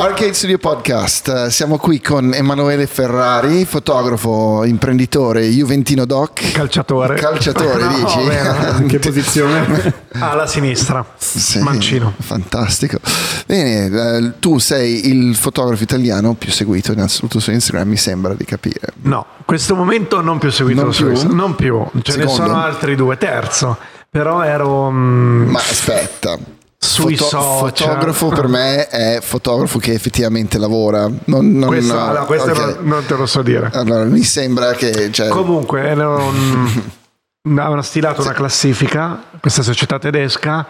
Arcade Studio Podcast, siamo qui con Emanuele Ferrari, fotografo, imprenditore, Juventino Doc. Calciatore. Calciatore, No, dici? bene. Che posizione? Alla sinistra. Sì, Mancino. Fantastico. Bene, eh, tu sei il fotografo italiano più seguito in assoluto su Instagram, mi sembra di capire. No, questo momento non più seguito Non su più? Instagram. Non più. Ce ne Secondo? sono altri due. Terzo. Però ero mm, Ma aspetta, sui social. fotografo per me è fotografo che effettivamente lavora. Non, non- Questo, no, allora, questo ok. non, non te lo so dire. Allora, mi sembra che... Cioè, Comunque, avevano stilato una classifica, questa società tedesca,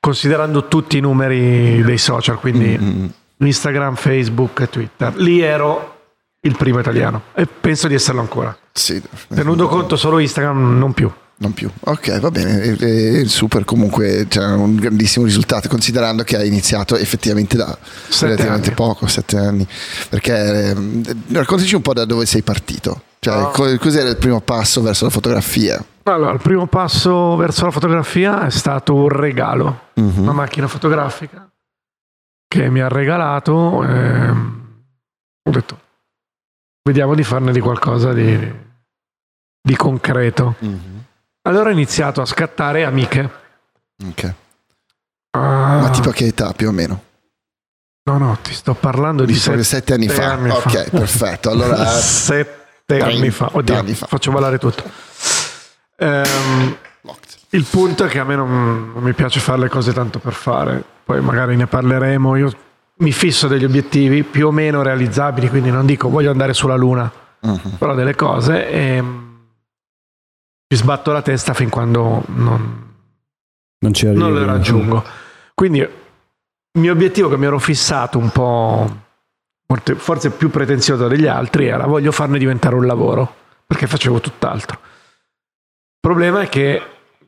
considerando tutti i numeri dei social, quindi Mm, Instagram, Facebook e Twitter. Lì ero il primo italiano e penso di esserlo ancora. sì, Tenuto conto solo Instagram, non più. Non più. Ok, va bene. E- e- il super comunque c'è un grandissimo risultato considerando che hai iniziato effettivamente da Sette relativamente anni. poco, sette anni. Perché ehm, raccontaci un po' da dove sei partito. Cioè, co- cos'era il primo passo verso la fotografia? Allora, il primo passo verso la fotografia è stato un regalo, Mhm. una macchina fotografica che mi ha regalato. ehm, ho detto, vediamo di farne di qualcosa di, di concreto. Mhm. Allora ho iniziato a scattare amiche. Ok. Ah, Ma tipo a che età più o meno? No, no, ti sto parlando di che sette, sette anni fa. anni ok, fa. perfetto. Allora, sette anni fa. Oddio, anni fa. faccio ballare tutto. Ehm, locked. Il punto è che a me non, non mi piace fare le cose tanto per fare, poi magari ne parleremo. Io mi fisso degli obiettivi più o meno realizzabili, quindi non dico voglio andare sulla Luna, Mhm. però delle cose e mm, ci sbatto la testa fin quando non, Non ci arrivi. non le raggiungo. Quindi il mio obiettivo che mi ero fissato un po' forse- forse più pretenzioso degli altri era voglio farne diventare un lavoro, perché facevo tutt'altro. Il problema è che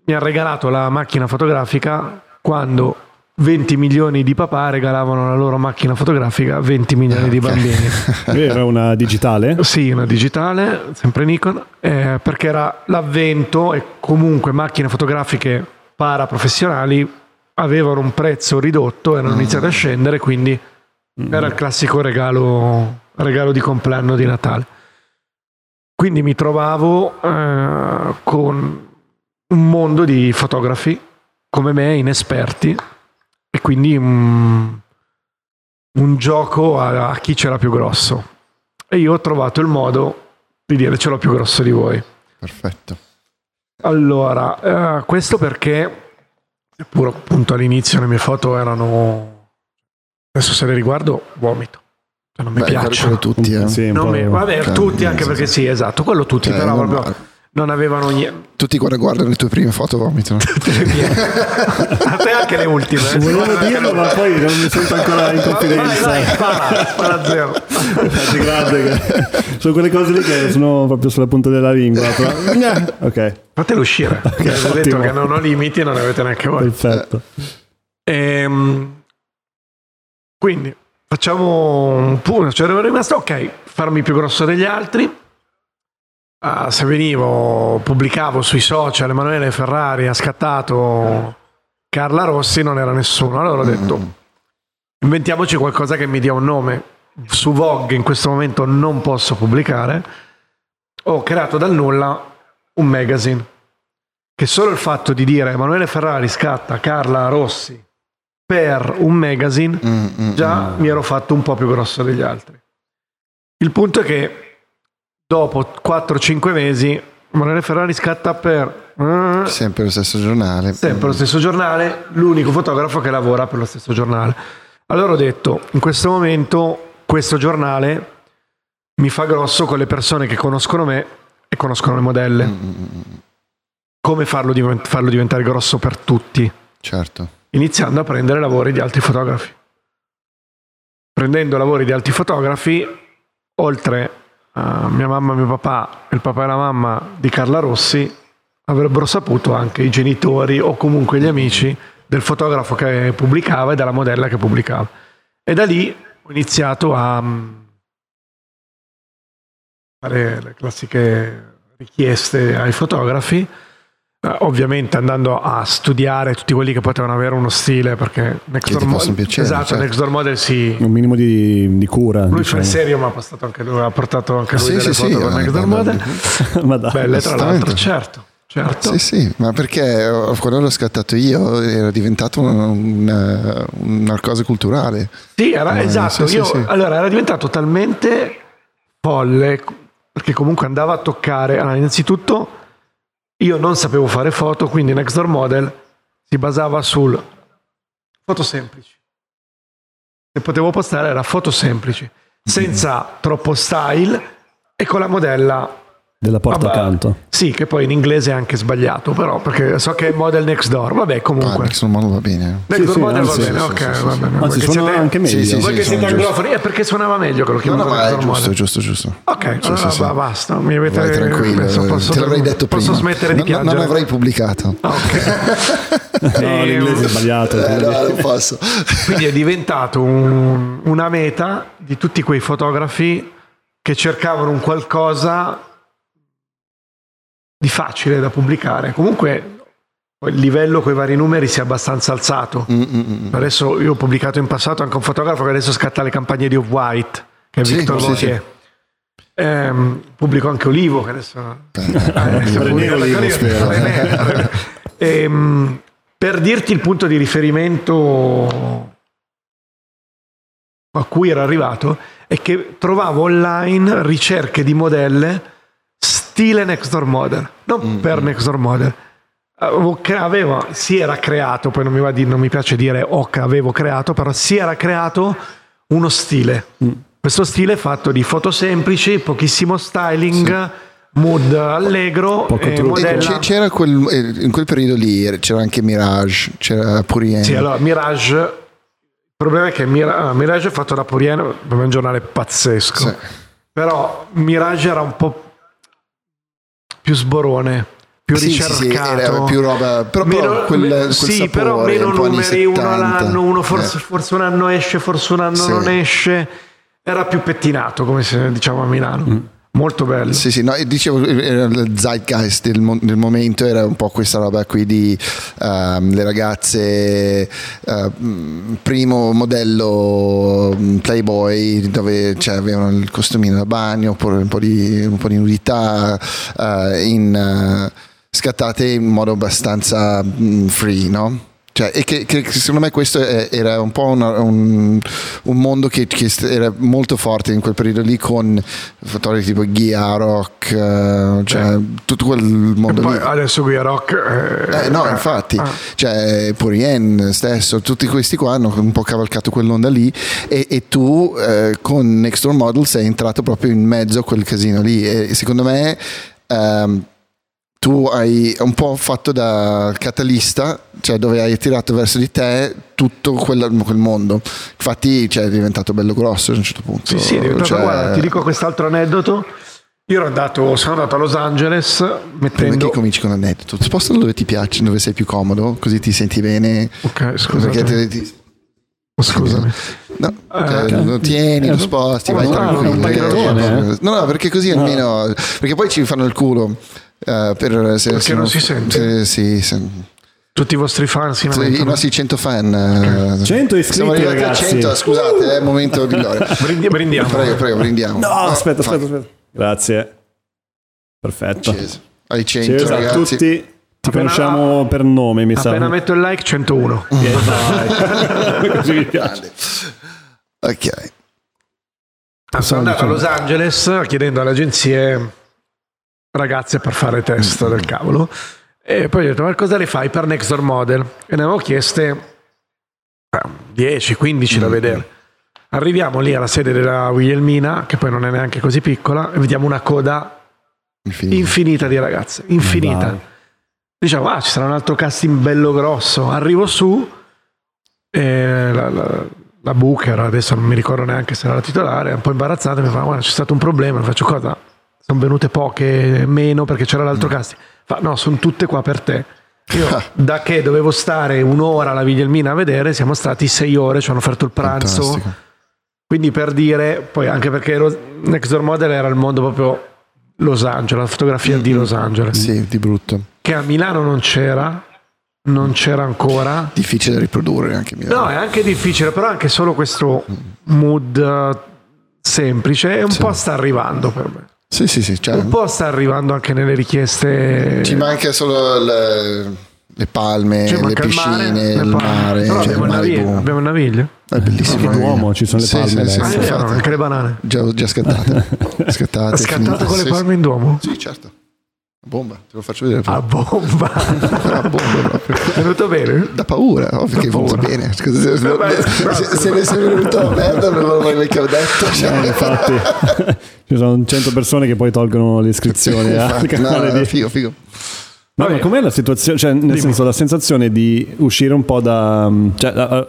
mi ha regalato la macchina fotografica quando 20 milioni di papà regalavano la loro macchina fotografica a 20 milioni di Ok. bambini. Era una digitale? Sì, una digitale, sempre Nikon, eh, perché era l'avvento e comunque macchine fotografiche paraprofessionali avevano un prezzo ridotto, erano iniziate a scendere, quindi era il classico regalo, regalo di compleanno di Natale. Quindi mi trovavo eh, con un mondo di fotografi come me, inesperti, e quindi un, un gioco a, a chi c'era più grosso. E io ho trovato il modo di dire ce l'ho più grosso di voi. Perfetto. Allora, eh, questo perché, seppur appunto all'inizio le mie foto erano, adesso se le riguardo, vomito. Cioè, non mi Beh, piacciono. tutti, eh. Sì, Non mi- vabbè, tutti, anche perché sì. esatto, quello tutti, Cioè, però proprio non avevano niente. Tutti quando guardano le tue prime foto vomitano. A te anche le ultime. eh. Volevo dirlo, ma poi non mi sento ancora in confidenza. vai, zero. Guarda che- sono quelle cose lì che sono proprio sulla punta della lingua. però- Eh, Ok, Fatelo uscire. perché avete detto ottimo. che non ho limiti e non avete neanche voi. perfetto. Ehm, quindi facciamo un punto. Cioè, ero rimasto ok, farmi più grosso degli altri. Ah, se venivo, pubblicavo sui social Emanuele Ferrari ha scattato Carla Rossi, non era nessuno. Allora ho detto: inventiamoci qualcosa che mi dia un nome. Su Vogue in questo momento non posso pubblicare. Ho creato dal nulla un magazine che solo il fatto di dire Emanuele Ferrari scatta Carla Rossi per un magazine Mm, mm, già mm. mi ero fatto un po' più grosso degli altri. Il punto è che dopo 4-5 mesi Emanuele Ferrari scatta per eh, Sempre lo stesso giornale. sempre lo stesso giornale, l'unico fotografo che lavora per lo stesso giornale. Allora ho detto, in questo momento questo giornale mi fa grosso con le persone che conoscono me e conoscono le modelle. Mm, Come farlo, divent- farlo diventare grosso per tutti? Certo. Iniziando a prendere lavori di altri fotografi. Prendendo lavori di altri fotografi, oltre a mia mamma, mio papà il papà e la mamma di Carla Rossi, avrebbero saputo anche i genitori o comunque gli amici del fotografo che pubblicava e della modella che pubblicava. E da lì ho iniziato a mm, fare le classiche richieste ai fotografi Eh, ovviamente andando a studiare tutti quelli che potevano avere uno stile perché Next Che ti Door possono Model piacere, esatto, certo. Next Door Model si Un minimo di, di cura. lui fa diciamo. il serio ma ha, portato anche lui, ha portato anche lui Sì, delle sì, foto sì, per eh, Next Door bello. Model Ma dai. belle tra l'altro certo certo Sì, sì, ma perché eh, quando l'ho scattato io era diventato una, una, una cosa culturale. Sì, era, Eh, esatto. sì, sì, io, sì. Allora, era diventato talmente folle perché comunque andava a toccare. Allora, innanzitutto, io non sapevo fare foto, quindi Next Door Model si basava sul foto semplici. Se potevo postare era foto semplici, senza troppo style e con la modella Della porta Vabbè. accanto. Sì, che poi in inglese è anche sbagliato, però perché so che è model next door. Vabbè, Ah, comunque. Next Door Model va bene. next Sì, door sì, model va anzi, bene, sì, ok, sì, va sì. bene. Anzi, Voi che suona siete- anche meglio. Sì, sì, Voi che sì, siete anglofoni, è perché suonava meglio che lo No, chiamano no, ma next è door giusto, model. giusto, giusto. Ok, Sì, allora sì, sì. va, basta. Mi avete Vai tranquillo, adesso posso, te l'avrei detto posso prima. smettere di piangere. Non avrei pubblicato. Ah, ok. No, l'inglese è sbagliato. Eh, no, non posso. Quindi è diventato un- una meta di tutti quei fotografi che cercavano un qualcosa di facile da pubblicare. Comunque il livello con i vari numeri si è abbastanza alzato. Mm, mm, mm. Adesso io ho pubblicato in passato anche un fotografo che adesso scatta le campagne di Off-White, che è Sì, Victor sì, Vautier. Ehm, pubblico anche Olivo, che adesso... Eh, René. Ehm, per dirti il punto di riferimento a cui era arrivato è che trovavo online ricerche di modelle stile Next Door Model, non per Next Door Model. Avevo, cre- aveva- si era creato, poi non mi, va di- non mi piace dire o che avevo creato, però si era creato uno stile. Questo stile è fatto di foto semplici, pochissimo styling, mood allegro, c'era quel, eh, in quel periodo lì c'era anche Mirage, c'era Purien. Sì, allora Mirage. Il problema è che ah, Mirage è fatto da Poriano, è un giornale pazzesco. Sì. Però Mirage era un po' più sborone, più Sì, sì, sì, ricercato. era più roba, però, però Meno- quel, quel sì, però meno numeri, uno 70. all'anno, uno forse, Eh. forse un anno esce, forse un anno Sì. non esce. Era più pettinato, come si diciamo a Milano. Molto bello. Sì, sì, no, dicevo, era il zeitgeist del, mo- del momento era un po' questa roba qui di ehm, le ragazze, eh, mh, primo modello mh, Playboy, dove cioè, avevano il costumino da bagno, oppure un po' di, un po' di nudità, eh, in, eh, scattate in modo abbastanza mh, free, no? Cioè, e che, che secondo me questo era un po' una- un, un mondo che, che era molto forte in quel periodo lì con fotografi tipo Guy Rock, eh, cioè tutto quel mondo Poi lì. adesso qui a Rock. eh, Eh, no, eh, infatti, ah. cioè Purien stesso, tutti questi qua hanno un po' cavalcato quell'onda lì e, e tu eh, con Next Door Model sei entrato proprio in mezzo a quel casino lì e secondo me ehm, tu hai un po' fatto da catalista, cioè dove hai tirato verso di te tutto quel, quel mondo. Infatti cioè, è diventato bello grosso a un certo punto. Sì, sì, è diventato, Cioè, guarda, ti dico quest'altro aneddoto. Io ero andato, sono andato a Los Angeles mettendo... che cominci con l'aneddoto, spostalo dove ti piace, dove sei più comodo, così ti senti bene. Ok, Perché scusate. ti- ti- Scusami. No, cioè, lo tieni, lo sposti, oh, vai no, tranquillo. eh. No, no, perché così almeno. Perché poi ci fanno il culo. Eh, per, se, Perché se non si sente? se- sì, se- Tutti i vostri fan si se- I nostri 100 fan. eh, 100 iscritti, Siamo arrivati ragazzi. a 100, scusate, è momento di gloria. Brindi- brindiamo. Prego, prego, brindiamo. No, Ah, aspetta, aspetta, aspetta. Grazie. Perfetto. cheers. Ai 100, Cheers a ragazzi. tutti. Ti Appena- conosciamo per nome, mi sa. Appena metto il like 101. Così mi piace. Ok. Sono andato a Los Angeles chiedendo alle agenzie ragazze per fare test del cavolo. E poi ho detto, ma cosa le fai per Next Door Model? E ne avevo chieste eh, 10, 15 da vedere. Arriviamo lì alla sede della Wilhelmina, che poi non è neanche così piccola, e vediamo una coda Infinito. infinita di ragazze, infinita. Dai. Diciamo, ah, ci sarà un altro casting bello grosso. Arrivo su, e la, la, la booker, adesso non mi ricordo neanche se era la titolare, è un po' imbarazzata, mi fa, guarda, c'è stato un problema, faccio cosa? Sono venute poche meno perché c'era l'altro Mm. casting. Fa, no, sono tutte qua per te. Io, da che dovevo stare un'ora alla Viglielmina a vedere, siamo stati sei ore, ci hanno offerto il pranzo. Fantastico. Quindi per dire, poi anche perché Next Door Model era il mondo proprio Los Angeles, la fotografia di Los Angeles Sì, di brutto. che a Milano non c'era, non c'era ancora. Difficile da riprodurre anche Milano. No, è anche difficile, però anche solo questo mood eh, semplice è un po' sta arrivando per me. Sì, sì, sì. Cioè, Un po' sta arrivando anche nelle richieste. ci manca solo le, le palme, Ci le il piscine, mare, il mare, Però cioè, abbiamo, il il boom. abbiamo il naviglio. È bellissimo. Anche Duomo, ci sono le Sì, palme sì, sì, infatti. anche le banane. Già, già scattate. scattate finite. con le Sì, palme in Duomo? Sì, certo. Bomba, te lo faccio vedere. A bomba. Una bomba proprio. È venuto bene? Da paura, ovvio che è venuto paura. bene. Scusa, se, Vabbè, se, se ne sei venuto a merda, non l'avevo mai che ho detto. Cioè, Eh, infatti, ci sono 100 persone che poi tolgono le iscrizioni al infatti, no, no, di... figo, figo. No, ma com'è la situazione? Cioè, nel Dimmi. senso, la sensazione di uscire un po' da. Cioè, la- la-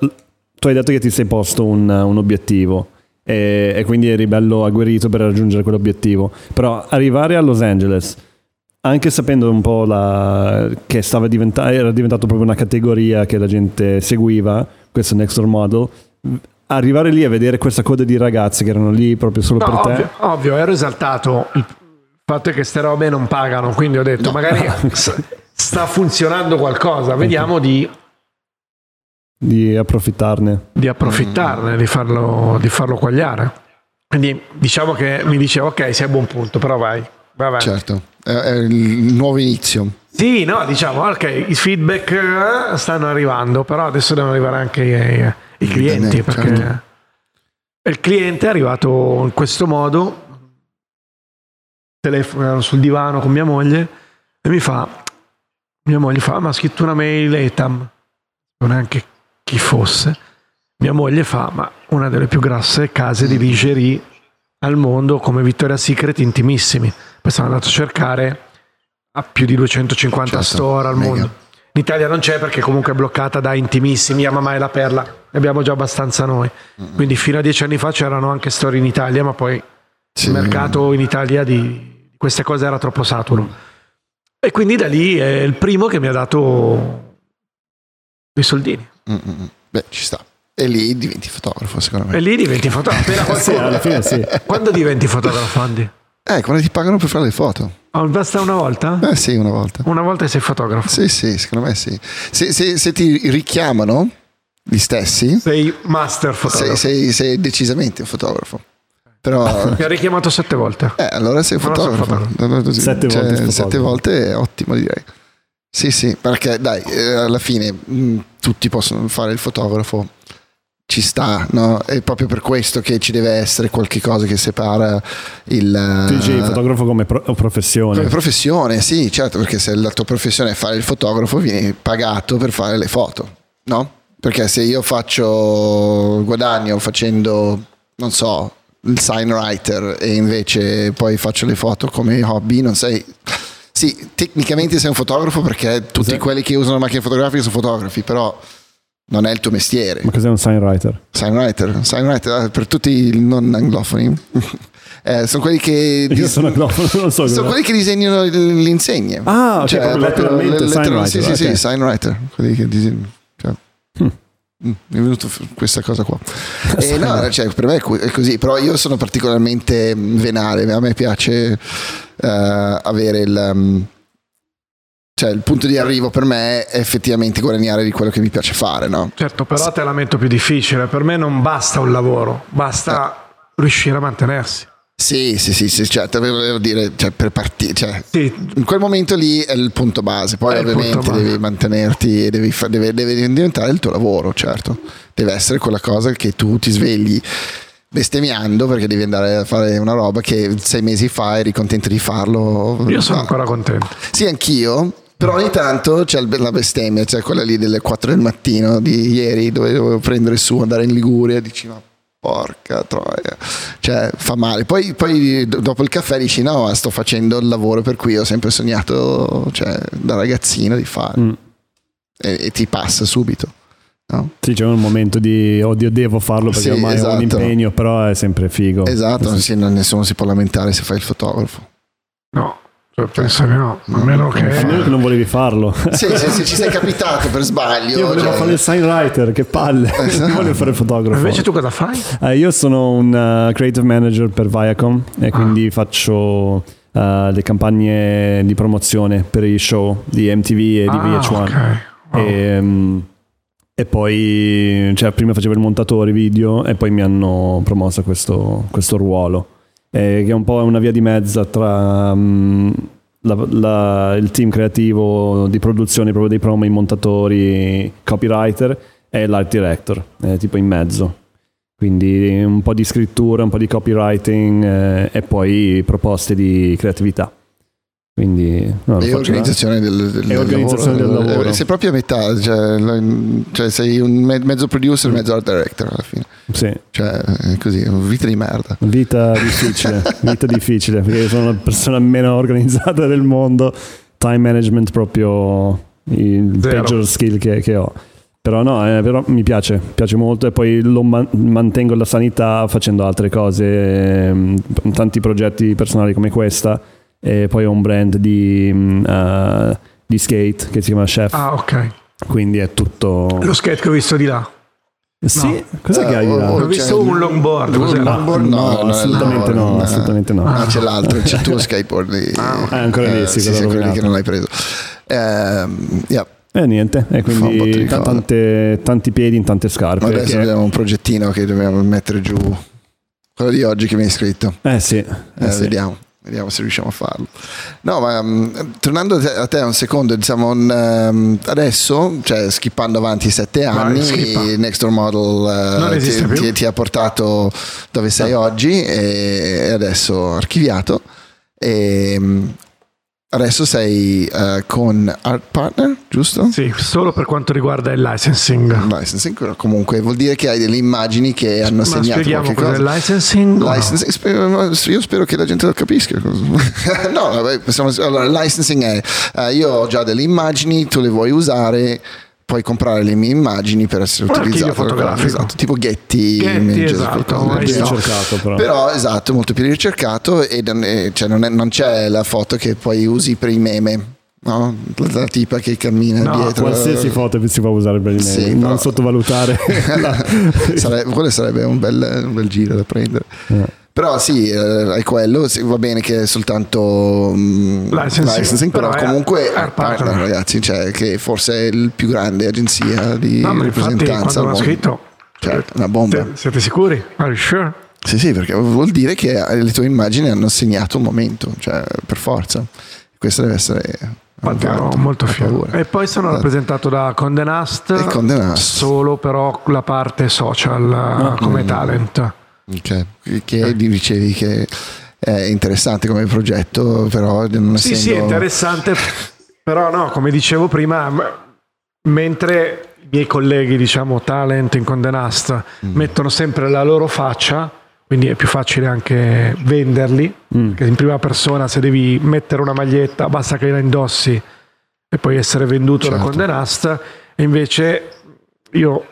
tu hai detto che ti sei posto un, un obiettivo e, e quindi eri bello agguerrito per raggiungere quell'obiettivo. Però arrivare a Los Angeles, anche sapendo un po' la, che stava diventa- era diventato proprio una categoria che la gente seguiva, questo Next Door Model, arrivare lì e vedere questa coda di ragazzi che erano lì proprio solo No, per te. ovvio, ovvio, ero esaltato. Il fatto è che ste robe non pagano, quindi ho detto, magari s- sta funzionando qualcosa, vediamo di, Di approfittarne. di approfittarne, di farlo, di farlo quagliare. Quindi diciamo che mi diceva, ok, sei a buon punto, però vai. Avanti. Certo, è, è il nuovo inizio. Sì, no, diciamo, ok, i feedback eh, stanno arrivando, però adesso devono arrivare anche i, i clienti, Internet, perché certo. il cliente è arrivato in questo modo, telefono sul divano con mia moglie e mi fa, mia moglie fa, "Ah, ma ha scritto una mail Etam, non è neanche chi fosse, mia moglie fa, ma una delle più grosse case di lingerie al mondo come Victoria's Secret intimissimi, poi sono andato a cercare ha più di 250 Certo, store al mega. mondo. In Italia non c'è perché comunque è bloccata da intimissimi, Yamama e la Perla, ne abbiamo già abbastanza noi. Quindi fino a dieci anni fa c'erano anche store in Italia, ma poi Sì. il mercato in Italia di queste cose era troppo saturo. E quindi da lì è il primo che mi ha dato i soldini. Mm, mm, mm. Beh, ci sta. E lì diventi fotografo, secondo me. E lì diventi fotografo. Sì, alla fine sì. Quando diventi fotografo, Andy? Eh, quando ti pagano per fare le foto. Oh, Basta una volta? Eh sì, una volta. Una volta sei fotografo. Sì, sì, secondo me sì. Se, se- se ti richiamano gli stessi, Sei master sei, fotografo. sei- sei decisamente un fotografo. Però, Mi ha richiamato sette volte. eh, allora sei sono fotografo. Così, Sette cioè, volte fotografo. Sette volte è ottimo, direi. Sì, sì, perché dai, eh, alla fine mh, tutti possono fare il fotografo. Ci sta, no? È proprio per questo che ci deve essere qualche cosa che separa il... Tu dici fotografo come pro- professione. Come professione, sì, certo, perché se la tua professione è fare il fotografo, vieni pagato per fare le foto, no? Perché se io faccio guadagno facendo, non so, il sign writer e invece poi faccio le foto come hobby, non sei... Sì, tecnicamente sei un fotografo perché tutti Sì. quelli che usano macchine fotografiche sono fotografi, però non è il tuo mestiere. Ma cos'è un signwriter? Signwriter, signwriter eh, per tutti i non anglofoni. Eh, sono quelli che Io sono anglofono, non so sono quelli che disegnano le insegne. Ah, ok, proprio letteralmente lettera- Sì, sì, ok. sì, signwriter. Quelli che disegnano. cioè. Hmm. Mm, Mi è venuta f- questa cosa qua. E no, cioè, per me è co- è così, però io sono particolarmente venale, a me piace eh, avere il... mm, cioè il punto di arrivo per me è effettivamente guadagnare di quello che mi piace fare, no? Certo, però te la metto più difficile. Per me non basta un lavoro, basta riuscire a mantenersi. Sì, sì, sì, sì certo, volevo dire, cioè, per partire, cioè, Sì, in quel momento lì è il punto base, poi È ovviamente punto base. devi mantenerti, devi, fa- deve, deve diventare il tuo lavoro, certo, deve essere quella cosa che tu ti svegli bestemmiando perché devi andare a fare una roba che sei mesi fa eri contento di farlo. io sono No. ancora contento. Sì, anch'io. Però ogni tanto c'è la bestemmia, cioè quella lì delle 4 del mattino di ieri dove dovevo prendere su, andare in Liguria, dici ma porca troia, cioè fa male. Poi, poi do- dopo il caffè dici no, ma sto facendo il lavoro per cui ho sempre sognato, cioè da ragazzino di fare. Mm. E, e ti passa subito. No? Sì, c'è un momento di oddio, devo farlo perché Sì, ormai ho un esatto. impegno, però è sempre figo. Esatto, sì, non- nessuno si può lamentare se fai il fotografo. No, penso che no. A meno A meno che... che non volevi farlo. Sì, se, se ci sei capitato per sbaglio. Io volevo cioè- fare il signwriter, che palle. Esatto. Non voglio fare il fotografo. Invece tu cosa fai? Eh, io sono un uh, creative manager per Viacom e quindi faccio uh, le campagne di promozione per i show di MTV e di Ah, VH1. ok. Wow. E, mm, e poi, cioè, prima facevo il montatore video e poi mi hanno promosso questo, questo ruolo, eh, che è un po' una via di mezzo tra mm, la- la- il team creativo di produzione proprio dei promo, i montatori, copywriter e l'art director, è tipo in mezzo. Quindi un po' di scrittura, un po' di copywriting eh, e poi proposte di creatività. Quindi no, E faccio- organizzazione del, del- E organizzazione del del lavoro. Eh, Sei proprio a metà, cioè, cioè sei un me- mezzo producer e mezzo art director alla fine. Sì. Cioè, è così, vita di merda. Vita difficile, vita difficile perché sono la persona meno organizzata del mondo, time management proprio il Zero. peggior skill che, che ho. Però no, eh, però mi piace, piace molto e poi lo man- mantengo la sanità facendo altre cose, ehm, tanti progetti personali come questa e poi ho un brand di, eh, di skate che si chiama Chef, Ah, ok. quindi è tutto... Lo skate che ho visto di là. Sì, cos'è che hai di Eh, là? oh, Ho visto un longboard, Un longboard? No, no, assolutamente no, assolutamente no. Ah, c'è l'altro, c'è il tuo skateboard lì. Ah, Eh, ancora lì, sì, sì, quello sì, quelli che non l'hai preso. Ehm, yeah. E niente, e quindi di cose. tante- tanti piedi in tante scarpe. Adesso che- abbiamo un progettino che dobbiamo mettere giù. Quello di oggi che mi hai scritto. Eh sì, Eh, eh sì. Vediamo. Vediamo se riusciamo a farlo. No, ma mm, tornando a te- un secondo, diciamo, ehm, adesso, cioè skippando avanti sette Vai, anni. Next Door Model esiste ti, ti- ti ha portato dove sei oggi e, adesso archiviato. E mm, adesso sei eh, con Art Partner, giusto? Sì, solo per quanto riguarda il licensing. Licensing, comunque vuol dire che hai delle immagini che hanno Ma segnato spieghiamo qualche cosa. il licensing? no? Licensing, spe- io spero che la gente lo capisca. no, vabbè, possiamo- allora, il licensing è eh, io ho già delle immagini, tu le vuoi usare, puoi comprare le mie immagini per essere Un archivio utilizzate. fotografico. Esatto, tipo Getty, Getty, Images, esatto, qualcosa ricercato però. Però esatto, molto più ricercato e cioè, non è- non c'è la foto che poi usi per i meme. No? La, tipa che cammina No, dietro. Qualsiasi foto si può usare per il Sì, meme, non però- sottovalutare. la- Sarebbe- quello sarebbe un bel, un bel giro da prendere. Eh. Però sì, eh, è quello, sì, va bene che è soltanto mm, Licensing, però, però è comunque Art Art partner, Partner. ragazzi, cioè, che forse è il più grande agenzia di No, ma infatti rappresentanza mondo. scritto... Cioè, una bomba. Siete- Siete sicuri? Are you sure? Sì, sì, perché vuol dire che le tue immagini hanno segnato un momento, cioè per forza. Questo deve essere un Infatti molto fiero. E poi sono Eh. rappresentato da Conde Nast, E Condé Nast. solo però la parte social eh, come Mm. talent. Ok, Che dicevi che è interessante come progetto, però non Sì, essendo... sì, è interessante, però no, come dicevo prima, mentre i miei colleghi, diciamo, talent in Conde Nast Mm. mettono sempre la loro faccia, quindi è più facile anche venderli, Mm. che in prima persona se devi mettere una maglietta basta che la indossi e puoi essere venduto da Certo. Conde Nast, e invece io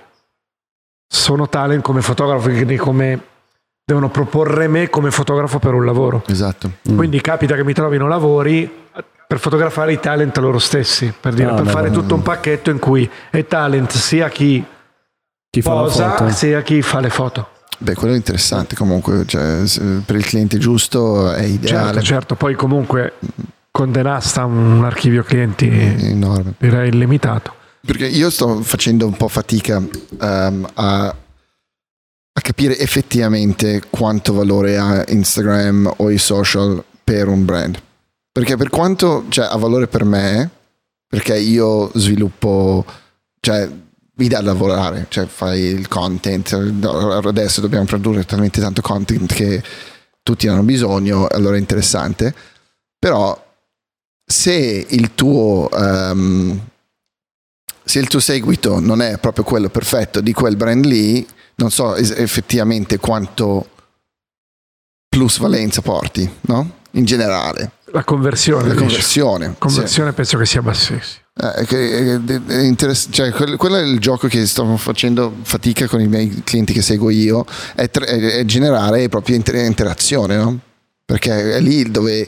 sono talent come fotografo, quindi come devono proporre me come fotografo per un lavoro. Esatto. Quindi capita che mi trovino lavori per fotografare i talent loro stessi, per, dire, Ah, per beh, fare beh. tutto un pacchetto in cui è talent sia chi Chi fa posa foto? sia chi fa le foto. Beh, quello è interessante comunque, cioè, per il cliente giusto è ideale, Certo, certo, poi comunque Condenasta ha un archivio clienti enorme. direi illimitato. Perché io sto facendo un po' fatica ehm, a, a capire effettivamente quanto valore ha Instagram o i social per un brand. Perché per quanto cioè, ha valore per me, perché io sviluppo, cioè mi dà da lavorare, cioè fai il content, adesso dobbiamo produrre talmente tanto content che tutti hanno bisogno, allora è interessante, però se il tuo ehm, se il tuo seguito non è proprio quello perfetto di quel brand lì, non so es- effettivamente quanto plusvalenza porti, no? In generale, La conversione, la conversione. Conversione penso che sia bassissima. Eh, che- interess- cioè, quel- quello è il gioco che sto facendo fatica con i miei clienti che seguo io, è, è- è generare proprio inter- interazione, no? Perché è lì dove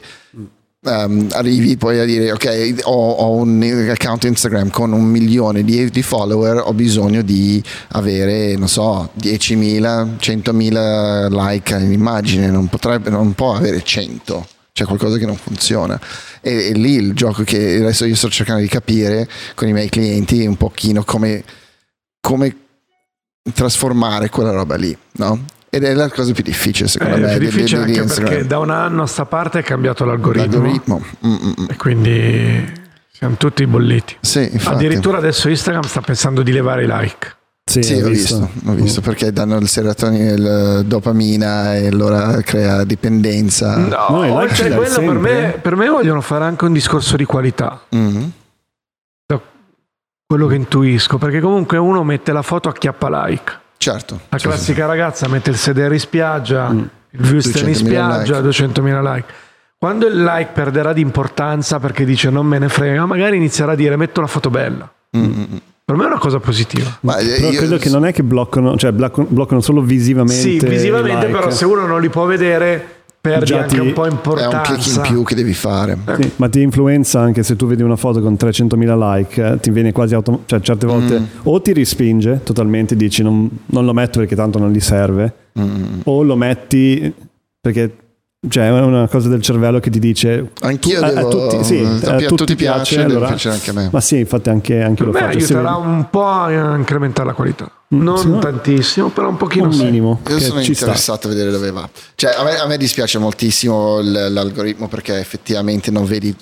ehm, arrivi poi a dire ok ho, ho un account Instagram con un milione di, di follower ho bisogno di avere non so 10.000 100.000 like in immagine non potrebbe non può avere 100 cioè c'è qualcosa che non funziona. E, e lì il gioco che adesso io sto cercando di capire con i miei clienti un pochino come, come trasformare quella roba lì, no? Ed è la cosa più difficile secondo Eh, me. è di- difficile di- di anche Instagram. perché da un anno a sta parte è cambiato l'algoritmo, L'algoritmo. Mm, mm, mm. e quindi siamo tutti bolliti. Sì, infatti. Addirittura adesso Instagram sta pensando di levare i like. Sì, Sì, ho visto, ho visto perché danno il serotonina, il dopamina e allora crea dipendenza. No, No, oltre a quello per me, per me vogliono fare anche un discorso di qualità. Mm. Da quello che intuisco, perché comunque uno mette la foto acchiappa like. Certo. La Sì, classica ragazza mette il sedere in spiaggia, il Wüsten 200.000 in spiaggia, like. 200.000 like. Quando il like perderà di importanza perché dice non me ne frega, magari inizierà a dire metto la foto bella. sì. Mm, mm, mm. Per me è una cosa positiva. Ma eh, Però io- credo che non è che bloccano, cioè bloccano, bloccano solo visivamente. Sì, visivamente, like. però se uno non li può vedere, perdi Già anche ti- un po' è un importanza. click in più che devi fare. Sì, ma ti influenza anche se tu vedi una foto con 300.000 like, eh, ti viene quasi automaticamente, cioè certe volte Mm. o ti respinge totalmente, dici non, non lo metto perché tanto non gli serve, Mm. o lo metti perché cioè, è una cosa del cervello che ti dice Anch'io a- a devo. tutti- sì, a, a a tutti tutti piace, piace, allora- piacere anche a me. ma sì, infatti anche, anche Per lo me faccio. aiuterà un po' a incrementare la qualità. Non sì, no? tantissimo, però un pochino un sì. minimo. Io sono ci sta. interessato a vedere dove va. Cioè, a me, a me dispiace moltissimo l- l'algoritmo perché effettivamente non vedi.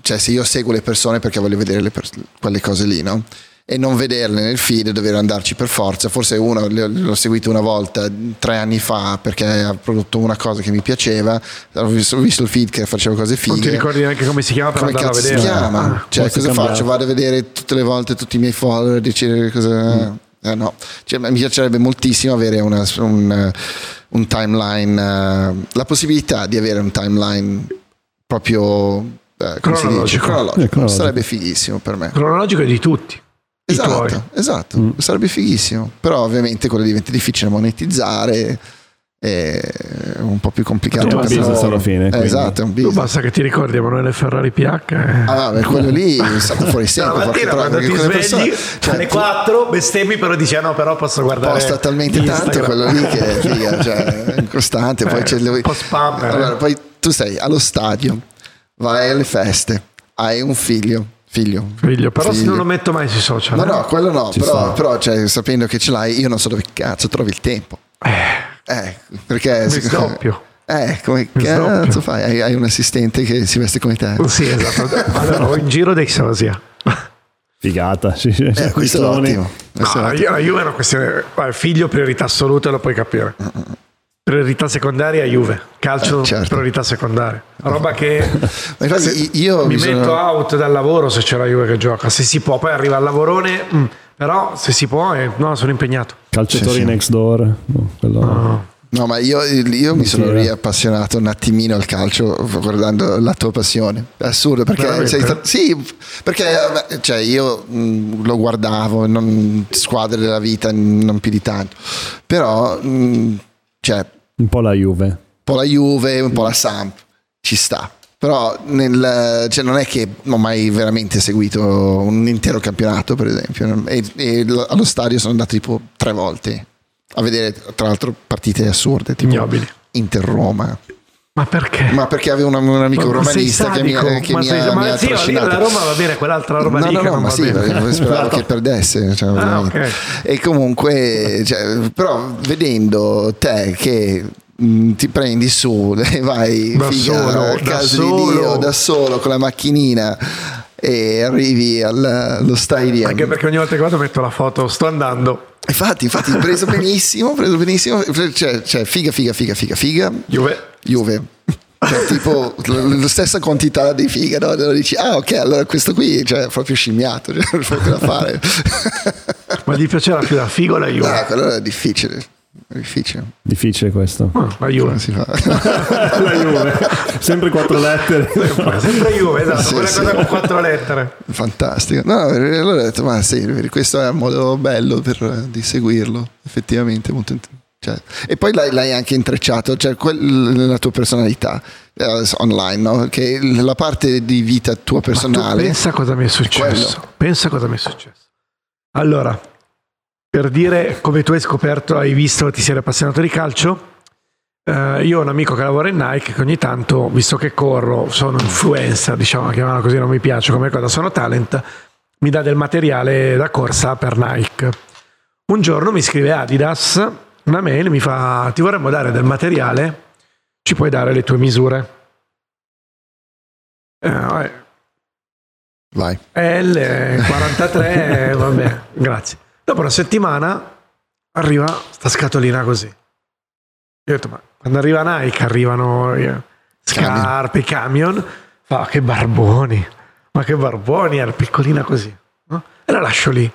Cioè, se io seguo le persone perché voglio vedere le pers- quelle cose lì, no? E non vederle nel feed, dover andarci per forza. Forse uno l- l'ho seguito una volta tre anni fa perché ha prodotto una cosa che mi piaceva. Ho visto, ho visto il feed che faceva cose fighe. Non ti ricordi neanche come si chiama per come andarlo a si chiama? Ah, cioè, cosa cambiato. faccio? Vado a vedere tutte le volte tutti i miei follower, decidere cosa. Eh, no. Cioè, mi piacerebbe moltissimo avere una- un, eh, un timeline, eh, la possibilità di avere un timeline proprio come si dice? Cronologico. cronologico. Cronologico. Sarebbe fighissimo per me. Cronologico è di tutti. Esatto, esatto. sarebbe fighissimo. Però ovviamente quello diventa difficile monetizzare. È un po' più complicato. È un per business alla fine, Eh. Esatto, è un Tu business. basta che ti ricordi Emanuele Ferrari PH. eh. Ah, beh, quello lì è stato fuori sempre. la mattina quando ti svegli persone- cioè, alle 4 bestemmi però dici ah no però posso guardare posta talmente tanto Instagram. quello lì che è figa, cioè, è costante. Poi Eh, c'è le- un po' spam, eh. Allora, poi tu sei allo stadio, vai alle feste, hai un figlio. Figlio, Figlio, però se Figlio. non lo metto mai sui social. No, eh. no, quello no, Ci però, però cioè, sapendo che ce l'hai, io non so dove cazzo trovi il tempo. Eh, perché... Mi sdoppio. Eh, come Mi cazzo fai? Hai, hai un assistente che si veste come te. Sì, esatto. Allora, ho in giro dei Sosia. Figata. Sì, sì, Eh, questo è ottimo. Questo è No, ottimo. io, la Juve è una questione. Figlio, priorità assoluta, lo puoi capire. Priorità secondaria, Juve. Calcio, Eh, certo. priorità secondaria. Roba che Ma infatti se- io mi sono- metto out dal lavoro se c'è la Juve che gioca. Se si può, poi arriva al lavorone. mm, però se si può, eh, no, sono impegnato. Calciatori Sì, sì. next door. No, quello- No, ma io, io mi sono riappassionato un attimino al calcio guardando la tua passione. È assurdo perché sei sì, perché eh, cioè, io mh, lo guardavo, non, squadre della vita, non più di tanto. Però mh, cioè, un Un po' la Juve. po' la Juve, un po' la Samp, ci sta. Però nel- cioè, non è che ho mai veramente seguito un intero campionato, per esempio. E, e allo stadio sono andato tipo tre volte a vedere, tra l'altro, partite assurde, tipo Ignobili. Inter-Roma. Ma perché? Ma perché avevo un, un amico Ma romanista che mi, che ma mi sei- ha, ma mi ha sì, trascinato. la Roma va bene, quell'altra roba no, lì no, no, non ma sì, speravo che perdesse. cioè, Ah, ovviamente. ok. E comunque, cioè, però vedendo te che mh, ti prendi su e vai Da figa, solo, a da solo. di Dio da solo con la macchinina e arrivi al- allo stadium. Anche perché ogni volta che vado metto la foto, sto andando. Infatti, infatti, preso benissimo, preso benissimo. Cioè, cioè, figa, figa, figa, figa, figa. Juve. Juve. Cioè, tipo la stessa quantità di figa, no? Allora dici, ah, ok, allora questo qui cioè, è proprio scimmiato, cioè, non c'è da fare. Ma gli piaceva più la figa o la Juve? Ah, quello è difficile. Difficile. Difficile questo. Ah, la Juve. Si fa? la Juve. Sempre quattro lettere. Sempre Juve, esatto, Sì, quella sì. cosa con quattro lettere. Fantastico. No, allora ho detto, ma sì, questo è un modo bello per, di seguirlo, effettivamente. Molto int- cioè, e poi l'hai, l'hai anche intrecciato, cioè quel- la tua personalità eh, online, no? che la parte di vita tua Ma tu personale... pensa cosa mi è successo. Pensa cosa mi è successo. Allora, per dire come tu hai scoperto, hai visto, ti sei appassionato di calcio, Eh, io ho un amico che lavora in Nike che ogni tanto, visto che corro, sono influencer, diciamo, chiamala così, non mi piace come cosa, sono talent, mi dà del materiale da corsa per Nike. Un giorno mi scrive Adidas una mail, mi fa ti vorremmo dare del materiale, ci puoi dare le tue misure. Eh, Vai. L 43, vabbè, grazie. Dopo una settimana arriva sta scatolina così. Io ho detto, ma quando arriva Nike arrivano eh, scarpe, i camion, fa che barboni, ma che barboni, era piccolina così. no? E la lascio lì.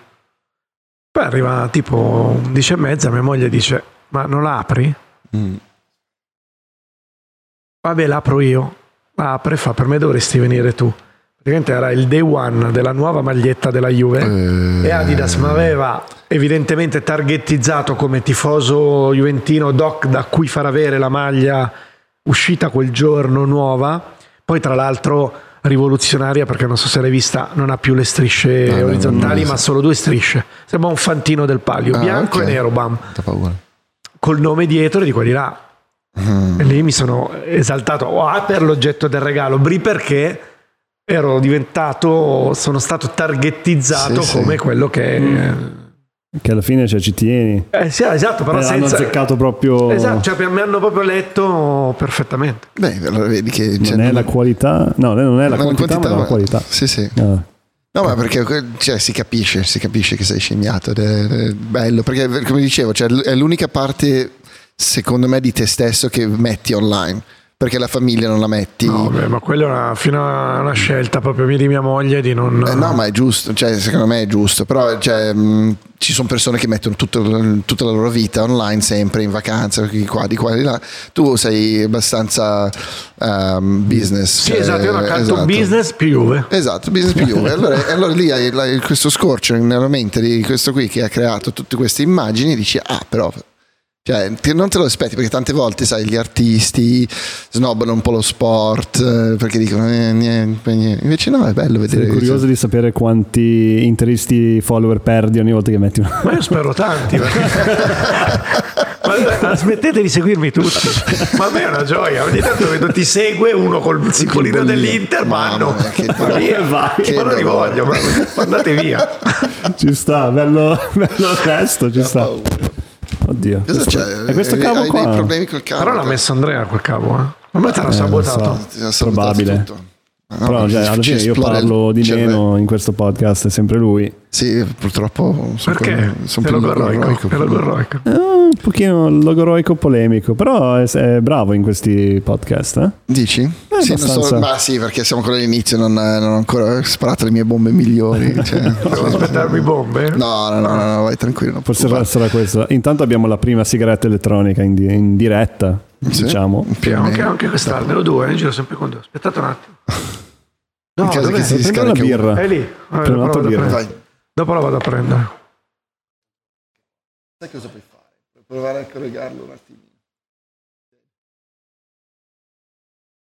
Poi arriva tipo 11 e mezza, mia moglie dice, ma non la apri? Mm. Vabbè, l'apro io. La apre e fa, per me dovresti venire tu. Era il day one della nuova maglietta della Juve. Eh, E Adidas mi aveva evidentemente targettizzato come tifoso juventino doc da cui far avere la maglia uscita quel giorno nuova. Poi tra l'altro rivoluzionaria perché non so se l'hai vista, non ha più le strisce no, orizzontali ma solo due strisce. Sembra un fantino del palio, Ah, bianco ok. e nero, bam, col nome dietro di quelli là. Mm. E lì mi sono esaltato ah, per l'oggetto del regalo, Bri perché ero diventato, sono stato targettizzato Sì, sì. come quello che... Che alla fine cioè, ci tieni. Eh sì, esatto, però Eh, hanno senza... azzeccato proprio. Esatto, cioè mi hanno proprio letto perfettamente. Beh, allora vedi che... cioè, non è la qualità. No, non è la non è quantità, ma la qualità. Sì, sì. Ah. No, ma perché cioè, si capisce, si capisce che sei scemmiato ed è, è bello, perché come dicevo, cioè, è l'unica parte, secondo me, di te stesso che metti online, perché la famiglia non la metti. No, beh, ma quella è una, fino a una scelta proprio mia di mia moglie di non... Eh, no, ma è giusto, cioè, secondo me è giusto, però cioè, mh, ci sono persone che mettono tutto- tutta la loro vita online, sempre in vacanza, di qua, di qua, di là. Tu sei abbastanza ehm, business. Sì, cioè, esatto, io canto esatto. business più Juve. Esatto, business più Juve. Allora, allora lì hai questo scorcio nella mente di questo qui che ha creato tutte queste immagini, dici, ah, però. Cioè, non te lo aspetti perché tante volte, sai, gli artisti snobbano un po' lo sport eh, perché dicono eh, niente, niente. Invece no, è bello vedere. Sei curioso di sapere quanti interisti follower perdi ogni volta che metti una. Ma io spero tanti. perché- Ma smettete di seguirmi tutti. Ma a me è una gioia. Ogni tanto vedo ti segue uno col bollino. dell'inter, ma no. che Ma via, vai. ma non li voglio, ma andate via. Ci sta, bello, bello onesto, ci sta. Oddio. Cosa Questo- c'è? È questo Hai- cavo hai qua. dei problemi col cavo? Però l'ha messo Andrea quel cavo, eh. A me te l'ha Eh, sabotato. lo so. Ti ha sabotato Probabile. tutto. Ah, no, Però cioè, alla fine io parlo di meno in questo podcast, è sempre lui. Sì, purtroppo sono Perché? sono logoroico. È logoroico. È un pochino logoroico polemico, però è, è bravo in questi podcast. Eh? Dici? sì, non so, ma sì, perché siamo ancora all'inizio, non, non ho ancora sparato le mie bombe migliori. cioè. Devo aspettarmi bombe? No, no, no, no, no, vai tranquillo. Forse sarà questo. Intanto abbiamo la prima sigaretta elettronica in, di- in diretta, Sì, diciamo. più o anche, anche ho due, ne giro sempre con due. Aspettate un attimo. No, In caso che si una scarica uno. birra. È lì. Vabbè, dopo, la un'altra vado a birra. prendere. Vai. dopo la vado a prendere. Sai cosa puoi fare? Puoi provare a collegarlo un attimino.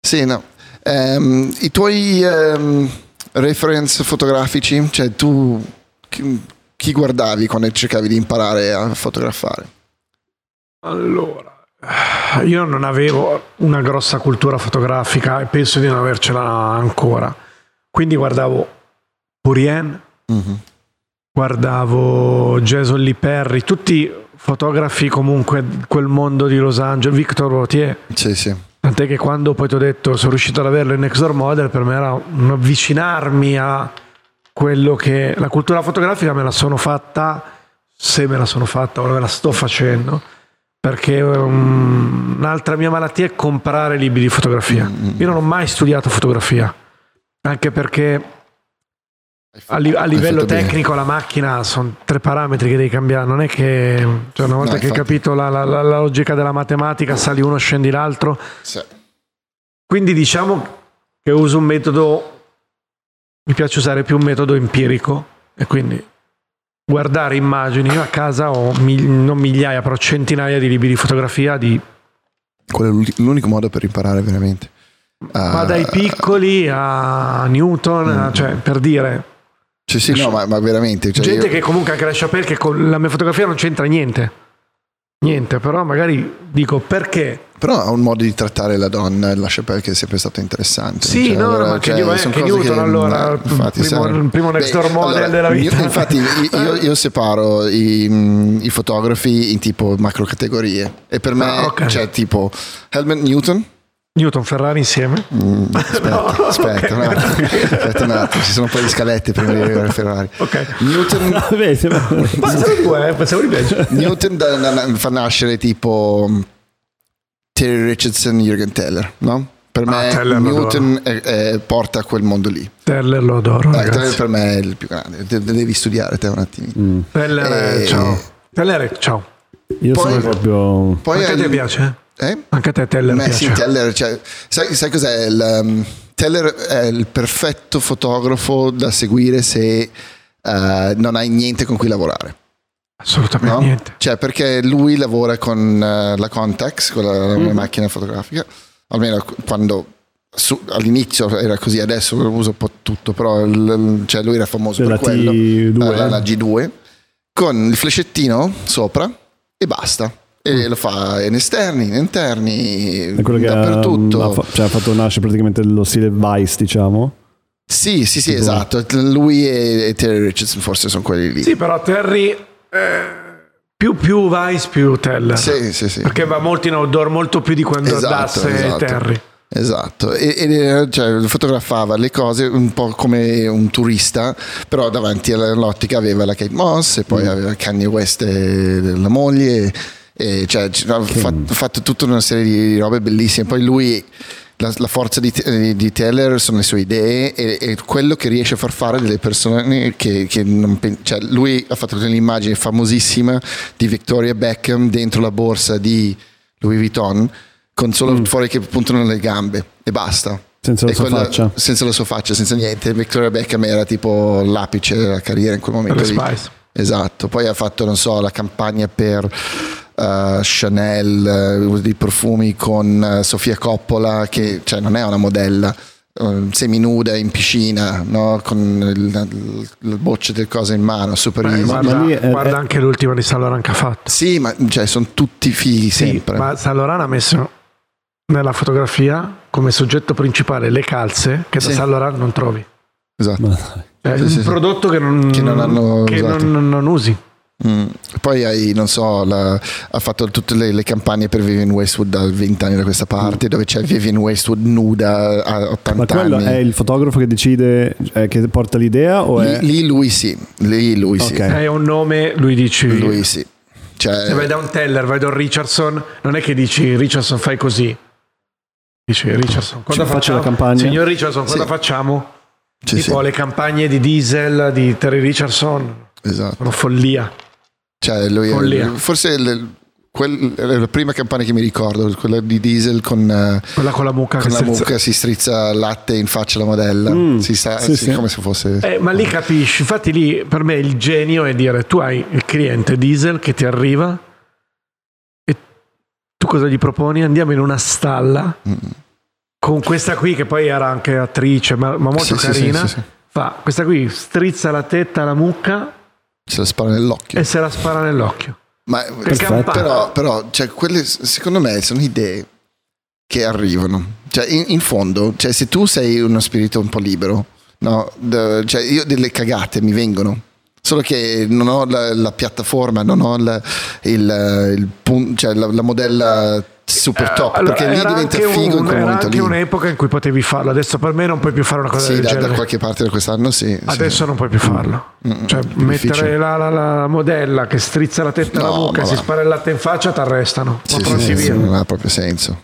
Sì, no. Ehm, I tuoi ehm, reference fotografici, cioè tu chi, chi guardavi quando cercavi di imparare a fotografare? Allora, io non avevo una grossa cultura fotografica e penso di non avercela ancora. Quindi guardavo Purien, Mhm. guardavo Jason Lee Perry, tutti fotografi comunque di quel mondo di Los Angeles, Victor Rotier. Sì, sì. Tant'è che quando poi ti ho detto sono riuscito ad averlo in Next Door Model, per me era un avvicinarmi a quello che la cultura fotografica me la sono fatta, se me la sono fatta, ora me la sto facendo, perché um, un'altra mia malattia è comprare libri di fotografia. Io non ho mai studiato fotografia, anche perché a, li- a livello fatto bene. tecnico la macchina sono tre parametri che devi cambiare, non è che cioè, una volta No, che hai capito la, la- la- la logica della matematica sali uno, scendi l'altro. Sì. Quindi diciamo che uso un metodo, mi piace usare più un metodo empirico e quindi guardare immagini. Io a casa ho mil- non migliaia, però centinaia di libri di fotografia, di, Quello è l'uni- l'unico modo per imparare veramente. Ma dai piccoli a Newton, Mm. cioè per dire, Sì, sì, no, ma, ma veramente. Cioè gente io- che comunque anche la Chapelle che con la mia fotografia non c'entra niente. Niente, però magari dico perché Però ha un modo di trattare la donna, la Chappelle, che è sempre stato interessante. Sì, Cioè, no, allora, ma anche cioè, sono anche Newton, allora, eh, il infatti, primo- sai. il primo next door model della vita. io- infatti, io, io separo i, i fotografi in tipo macro categorie. E per me Ah, ok. c'è tipo Helmut Newton. Newton Ferrari insieme. Mm, aspetta, aspetta, un attimo, aspetta un attimo, ci sono un po' di scalette prima di arrivare a Ferrari. Ok. Newton, Vabbè, sembra- Ma sono due, eh, pensavo di peggio. Newton da- da- fa nascere tipo Terry Richardson, Jürgen Teller, no? Per Ah, me lo Newton è- è- porta a quel mondo lì. Teller lo adoro, Eh, Teller per me è il più grande, Te- devi studiare te un attimino. Mm. Teller, Eh, ciao. Teller, ciao. Io Poi- sono proprio... Poi Anche a te piace? Eh? Anche a te Teller Beh, piace? sì, Teller, cioè, sai, sai cos'è? Il, um, Teller è il perfetto fotografo da seguire se eh, non hai niente con cui lavorare. Assolutamente no? niente. Cioè, perché lui lavora con eh, la Contax, con la, la mia Mhm. macchina fotografica, almeno quando su- all'inizio era così, adesso lo uso un po' tutto, però il- cioè, lui era famoso La per quello, T2, eh, la, eh. la G2, con il flascettino sopra e basta. E lo fa in esterni, in interni, Mm. È quello che ha, dappertutto. ha fa- cioè, ha fatto nascere praticamente lo stile Vice, diciamo. Sì, sì, sì, Tipo- esatto. Lui e, e Terry Richardson forse sono quelli lì. Sì, però Terry eh, più, più Vice più Teller. sì, sì. sì. Perché va molto in outdoor, molto più di quando Esatto, andasse esatto. Terry. Esatto, e, e, cioè, fotografava le cose un po' come un turista, però davanti all'ottica aveva la Kate Moss e poi Mm. aveva Kanye West e la moglie, e, cioè, ci- ha fatto, fatto tutta una serie di robe bellissime. Poi lui, la, la forza di, di- di Taylor sono le sue idee e, e quello che riesce a far fare delle persone che, che non cioè, lui ha fatto un'immagine famosissima di Victoria Beckham dentro la borsa di Louis Vuitton con solo fuori che puntano le gambe e basta. Senza la E sua quella- faccia. Senza la sua faccia, senza niente. Victoria Beckham era tipo l'apice della carriera in quel momento le lì. Spice. Esatto, poi ha fatto, non so, la campagna per eh, Chanel, eh, dei profumi con eh, Sofia Coppola, che cioè, non è una modella, seminuda in piscina, no? con il, il bocce del cose in mano, super Beh, guarda, ma è- guarda è- anche l'ultima di Laurent che ha fatto. Sì, ma cioè, sono tutti fighi Sì, sempre. ma Laurent ha messo nella fotografia come soggetto principale le calze che da Sì. Saint Laurent non trovi. Esatto. Ma- È Sì, un sì, sì. prodotto che non, Che non hanno che non- non usi. Mm. Poi hai, non so, la- ha fatto tutte le, le campagne per Vivian Westwood da 20 anni da questa parte, dove c'è Vivian Westwood nuda a 80 Ma quello anni. è il fotografo che decide, eh, che porta l'idea o è... Lì, lì lui sì, lì lui sì. Ok. È un nome, lui dici. Lui sì. Cioè, Se vai da un Teller, vai da un Richardson, non è che dici Richardson fai così. Dici Richardson, cosa faccio facciamo? la campagna. Signor Richardson, cosa Sì. facciamo? Sì, tipo sì, le campagne di diesel di Terry Richardson esatto. sono follia. Cioè, lui Follia. forse le- quel- è la prima campagna che mi ricordo, quella di Diesel con, eh, Quella con la mucca con la strizza- mucca si strizza latte in faccia alla modella. Mm, si sa, sì, sì, sì. come se fosse... Eh, ma lì capisci, infatti lì per me il genio è dire tu hai il cliente diesel che ti arriva e tu cosa gli proponi? Andiamo in una stalla Mm. Con questa qui che poi era anche attrice ma, ma molto Sì, carina. sì. Fa questa qui strizza la tetta alla mucca Se la spara nell'occhio. e se la spara nell'occhio. Ma però, però cioè, quelle secondo me sono idee che arrivano. Cioè, in, in fondo, cioè, se tu sei uno spirito un po' libero, no? D- cioè, io delle cagate mi vengono. Solo che non ho la, la piattaforma, non ho la, il, il cioè, la, la modella super top. Eh, Allora, perché lì diventa figo in un- quel era momento anche lì. un'epoca in cui potevi farlo, adesso per me non puoi più fare una cosa Sì, del da, da genere. qualche parte da quest'anno sì. sì. Adesso non puoi più farlo. Mm, Cioè, più difficile. mettere la, la- la modella che strizza la tetta alla No, bocca si spara il latte in faccia, ti arrestano. Sì, Ma sì, sì, sì, non ha proprio senso.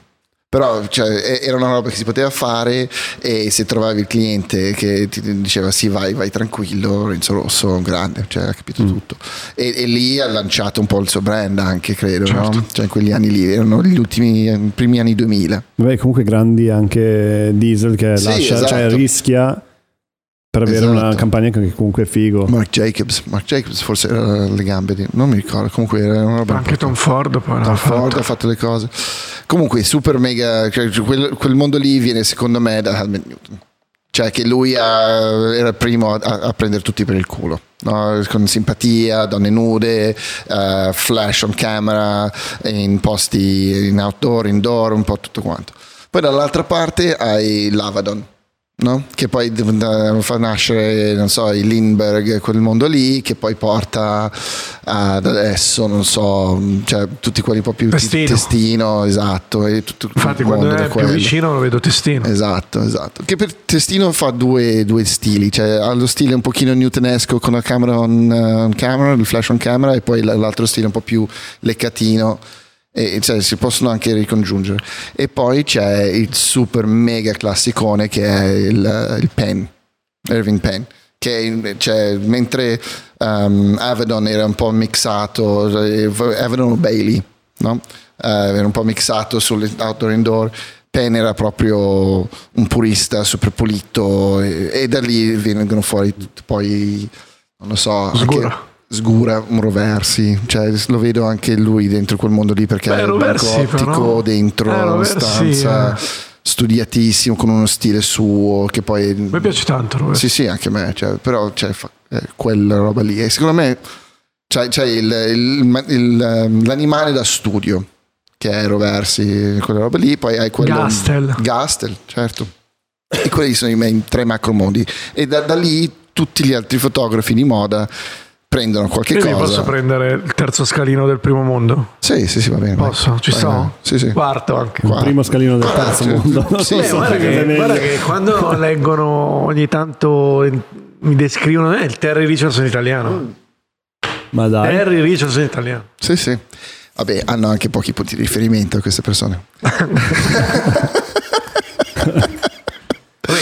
Però cioè, era una roba che si poteva fare e se trovavi il cliente che ti diceva sì vai, vai tranquillo, Renzo Rosso è un grande, cioè, ha Mm. capito tutto. E, e lì ha lanciato un po' il suo brand anche, credo, Certo. no? Cioè in quegli anni lì, erano gli ultimi, primi anni 2000. Vabbè, comunque grandi anche Diesel che Sì, lascia, cioè esatto. rischia per avere una Esatto. campagna che comunque è figo. Mark Jacobs, Mark Jacobs forse era le gambe, di, non mi ricordo, comunque era una roba Anche Tom Ford poi Tom fatto. Ford ha fatto le cose. Comunque, super mega. cioè, quel, quel mondo lì viene secondo me da Helmut Newton. Cioè che lui ha- era il primo a, a prendere tutti per il culo. no? Con simpatia, donne nude, eh, flash on camera, in posti in outdoor, indoor, un po' tutto quanto. Poi dall'altra parte hai l'Avadon, no? che poi fa nascere, non so, il Lindbergh, quel mondo lì, che poi porta ad adesso, non so, cioè tutti quelli un po' più ti- Testino. testino, esatto. E tutto Infatti, quando è più vicino lo vedo testino. Esatto, esatto. Che per Testino fa due, due stili, cioè ha lo stile un pochino newtonesco con la camera on, eh, on camera, il flash on camera e poi l'altro stile un po' più leccatino e cioè, si possono anche ricongiungere. E poi c'è il super mega classicone che è il, il Penn, Irving Penn. Che cioè, mentre um, Avedon era un po' mixato, eh, Avedon o Bailey, no? Eh, era un po' mixato sull'outdoor indoor. Penn era proprio un purista super pulito e, e da lì vengono fuori poi non lo so anche- Sgura. Un Roversi, cioè lo vedo anche lui dentro quel mondo lì perché Beh, è Roversi, banco ottico però. dentro Eh, Roversi, stanza, eh. studiatissimo con uno stile suo che poi Mi piace tanto. Robert. sì, sì, anche a me, cioè, però cioè, fa- è quella roba lì. E secondo me c'è, c'è il- il- il, ehm, l'animale da studio, che è Roversi, quella roba lì, poi hai quello... Gastel. Gastel, certo. E quelli sono i miei tre macromondi. E da, da lì tutti gli altri fotografi di moda prendono qualche Quindi cosa. posso prendere il terzo scalino del primo mondo? Sì, sì, sì, va bene. Posso? Ci Vai, sto? Sì, sì. Quarto anche. Qua. Il primo scalino del terzo sì. mondo. Non Sì, so se guarda, che, guarda che quando leggono ogni tanto mi descrivono eh, il Terry Richardson italiano. Ma dai. Terry Richardson italiano. Sì, sì. Vabbè, hanno anche pochi punti di riferimento queste persone.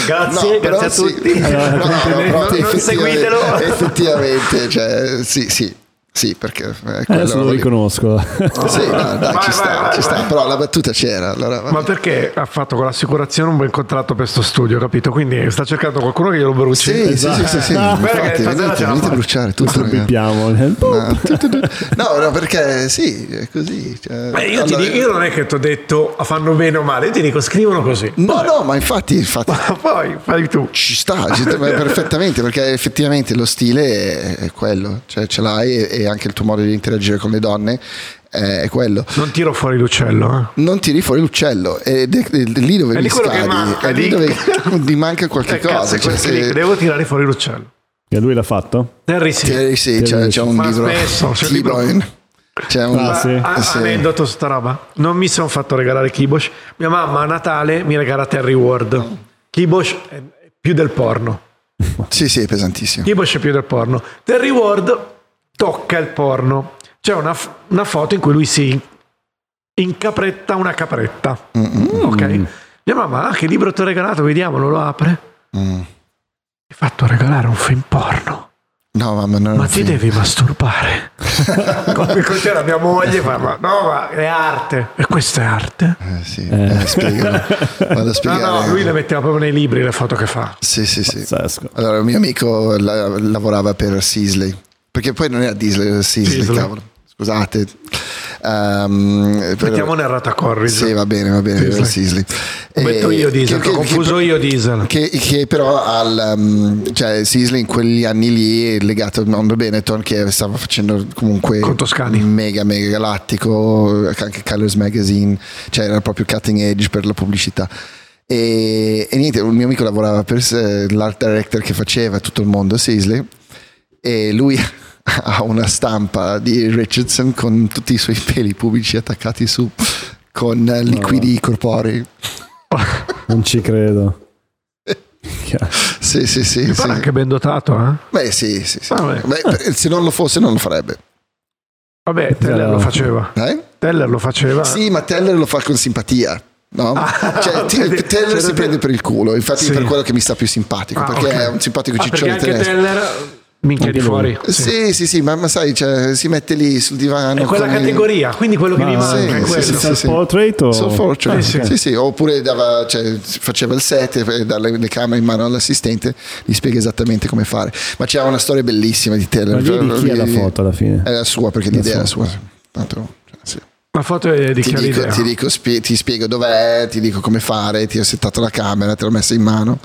Grazie, No, grazie a sì. tutti. Allora, No, no, effettivamente- seguitelo. Effettivamente, cioè, sì, sì, sì, perché quello Adesso lo riconosco. Sì, no, dai, Vai, ci sta, vai, vai, ci sta. vai. Però la battuta c'era. Allora, Ma perché ha fatto con l'assicurazione un bel contratto per sto studio, capito? Quindi sta cercando qualcuno che glielo bruci. sì, sì, sì, sì, sì. Che Infatti, la venite a bruciare tutto. Bippiamo. No. No, no, perché sì, è così. cioè, Beh, io, ti allora- dico, io non è che ti ho detto "Ah, fanno bene o male, io ti dico scrivono così. No, no, ma infatti, infatti Ma poi fai tu. ci sta, ci sta perfettamente perché effettivamente lo stile è, è quello, cioè ce l'hai e, e anche il tuo modo di interagire con le donne è, è quello. Non tiro fuori l'uccello, eh. Non tiri fuori l'uccello ed è, è lì dove È mi manca, è lì lì. dove mi manca qualche Eh, cosa. è Cioè, se- devo tirare fuori l'uccello. E lui l'ha fatto? Terry sì. Sì, sì, c'è, c'è un libro spesso, c'è un libro- T-Boyne. C'è un Ah, sì. Ah, sì. Aneddoto su sta roba. Non mi sono fatto regalare Kibosh. Mia mamma a Natale mi regala Terry Ward. Kibosh è più del porno. Sì, sì, è pesantissimo. Kibosh è più del porno. Terry Ward tocca il porno. C'è una, f- una foto in cui lui si incapretta una capretta. Ok? Mia mamma, ah, che libro ti ho regalato? Vediamolo, lo apre. Mm. Mi hai fatto regalare un film porno. No, mamma, non Ma ti film. devi masturbare. Come c'era mia moglie, fa, ma no, ma è arte. E questa è arte? Eh, sì, eh, spiegalo. Vado a No, spiegare. no, lui le metteva proprio nei libri le foto che fa. Sì, sì, sì. Pazzesco. Allora, un mio amico la- lavorava per Sisley, perché poi non era Disney, era Sisley, Sisley. cavolo. Scusate. Ehm, per- Mettiamo nel ratacorri. Sì, va bene, va bene, Sisley. Metto E- io diesel, che- ho che- confuso che- io diesel. Che, che però al, um, cioè Sisley in quegli anni lì è legato al mondo Benetton che stava facendo comunque Con Toscani. mega mega galattico anche Colors Magazine cioè era proprio cutting edge per la pubblicità e, e niente un mio amico lavorava per eh, l'art director che faceva tutto il mondo Sisley e lui ha una stampa di Richardson con tutti i suoi peli pubblici attaccati su con liquidi corporei Non ci credo. sì sì sì, Mi sì. pare anche ben dotato, eh? Beh, sì, sì, sì. Beh, se non lo fosse, non lo farebbe. Vabbè, Teller lo faceva. Eh? Teller lo faceva. Sì, ma Teller lo fa con simpatia. No? Cioè, T- vedi, Teller cioè, si prende per il culo, infatti Sì. per quello che mi sta più simpatico, Ah, perché ok. è un simpatico Ah, ciccione anche tedesco. Teller minchia di fuori. Sì, sì, sì, ma, ma sai, cioè, si mette lì sul divano. È quella con il- categoria, quindi quello che Ma- mi manca Sì, è sì, quello. sì, sì. Self-portrait o... Self-portrait. Eh, sì, sì. sì. oppure dava, cioè, faceva il set e dava le camere in mano all'assistente, gli spiega esattamente come fare. Ma c'era una storia bellissima di Teller. Ma lì di chi è la foto alla fine? È la sua, perché l'idea è la sua. Tanto, cioè, sì. La foto è di ti, dico, ti, dico, spie- ti spiego dov'è, ti dico come fare, ti ho settato la camera, te l'ho messa in mano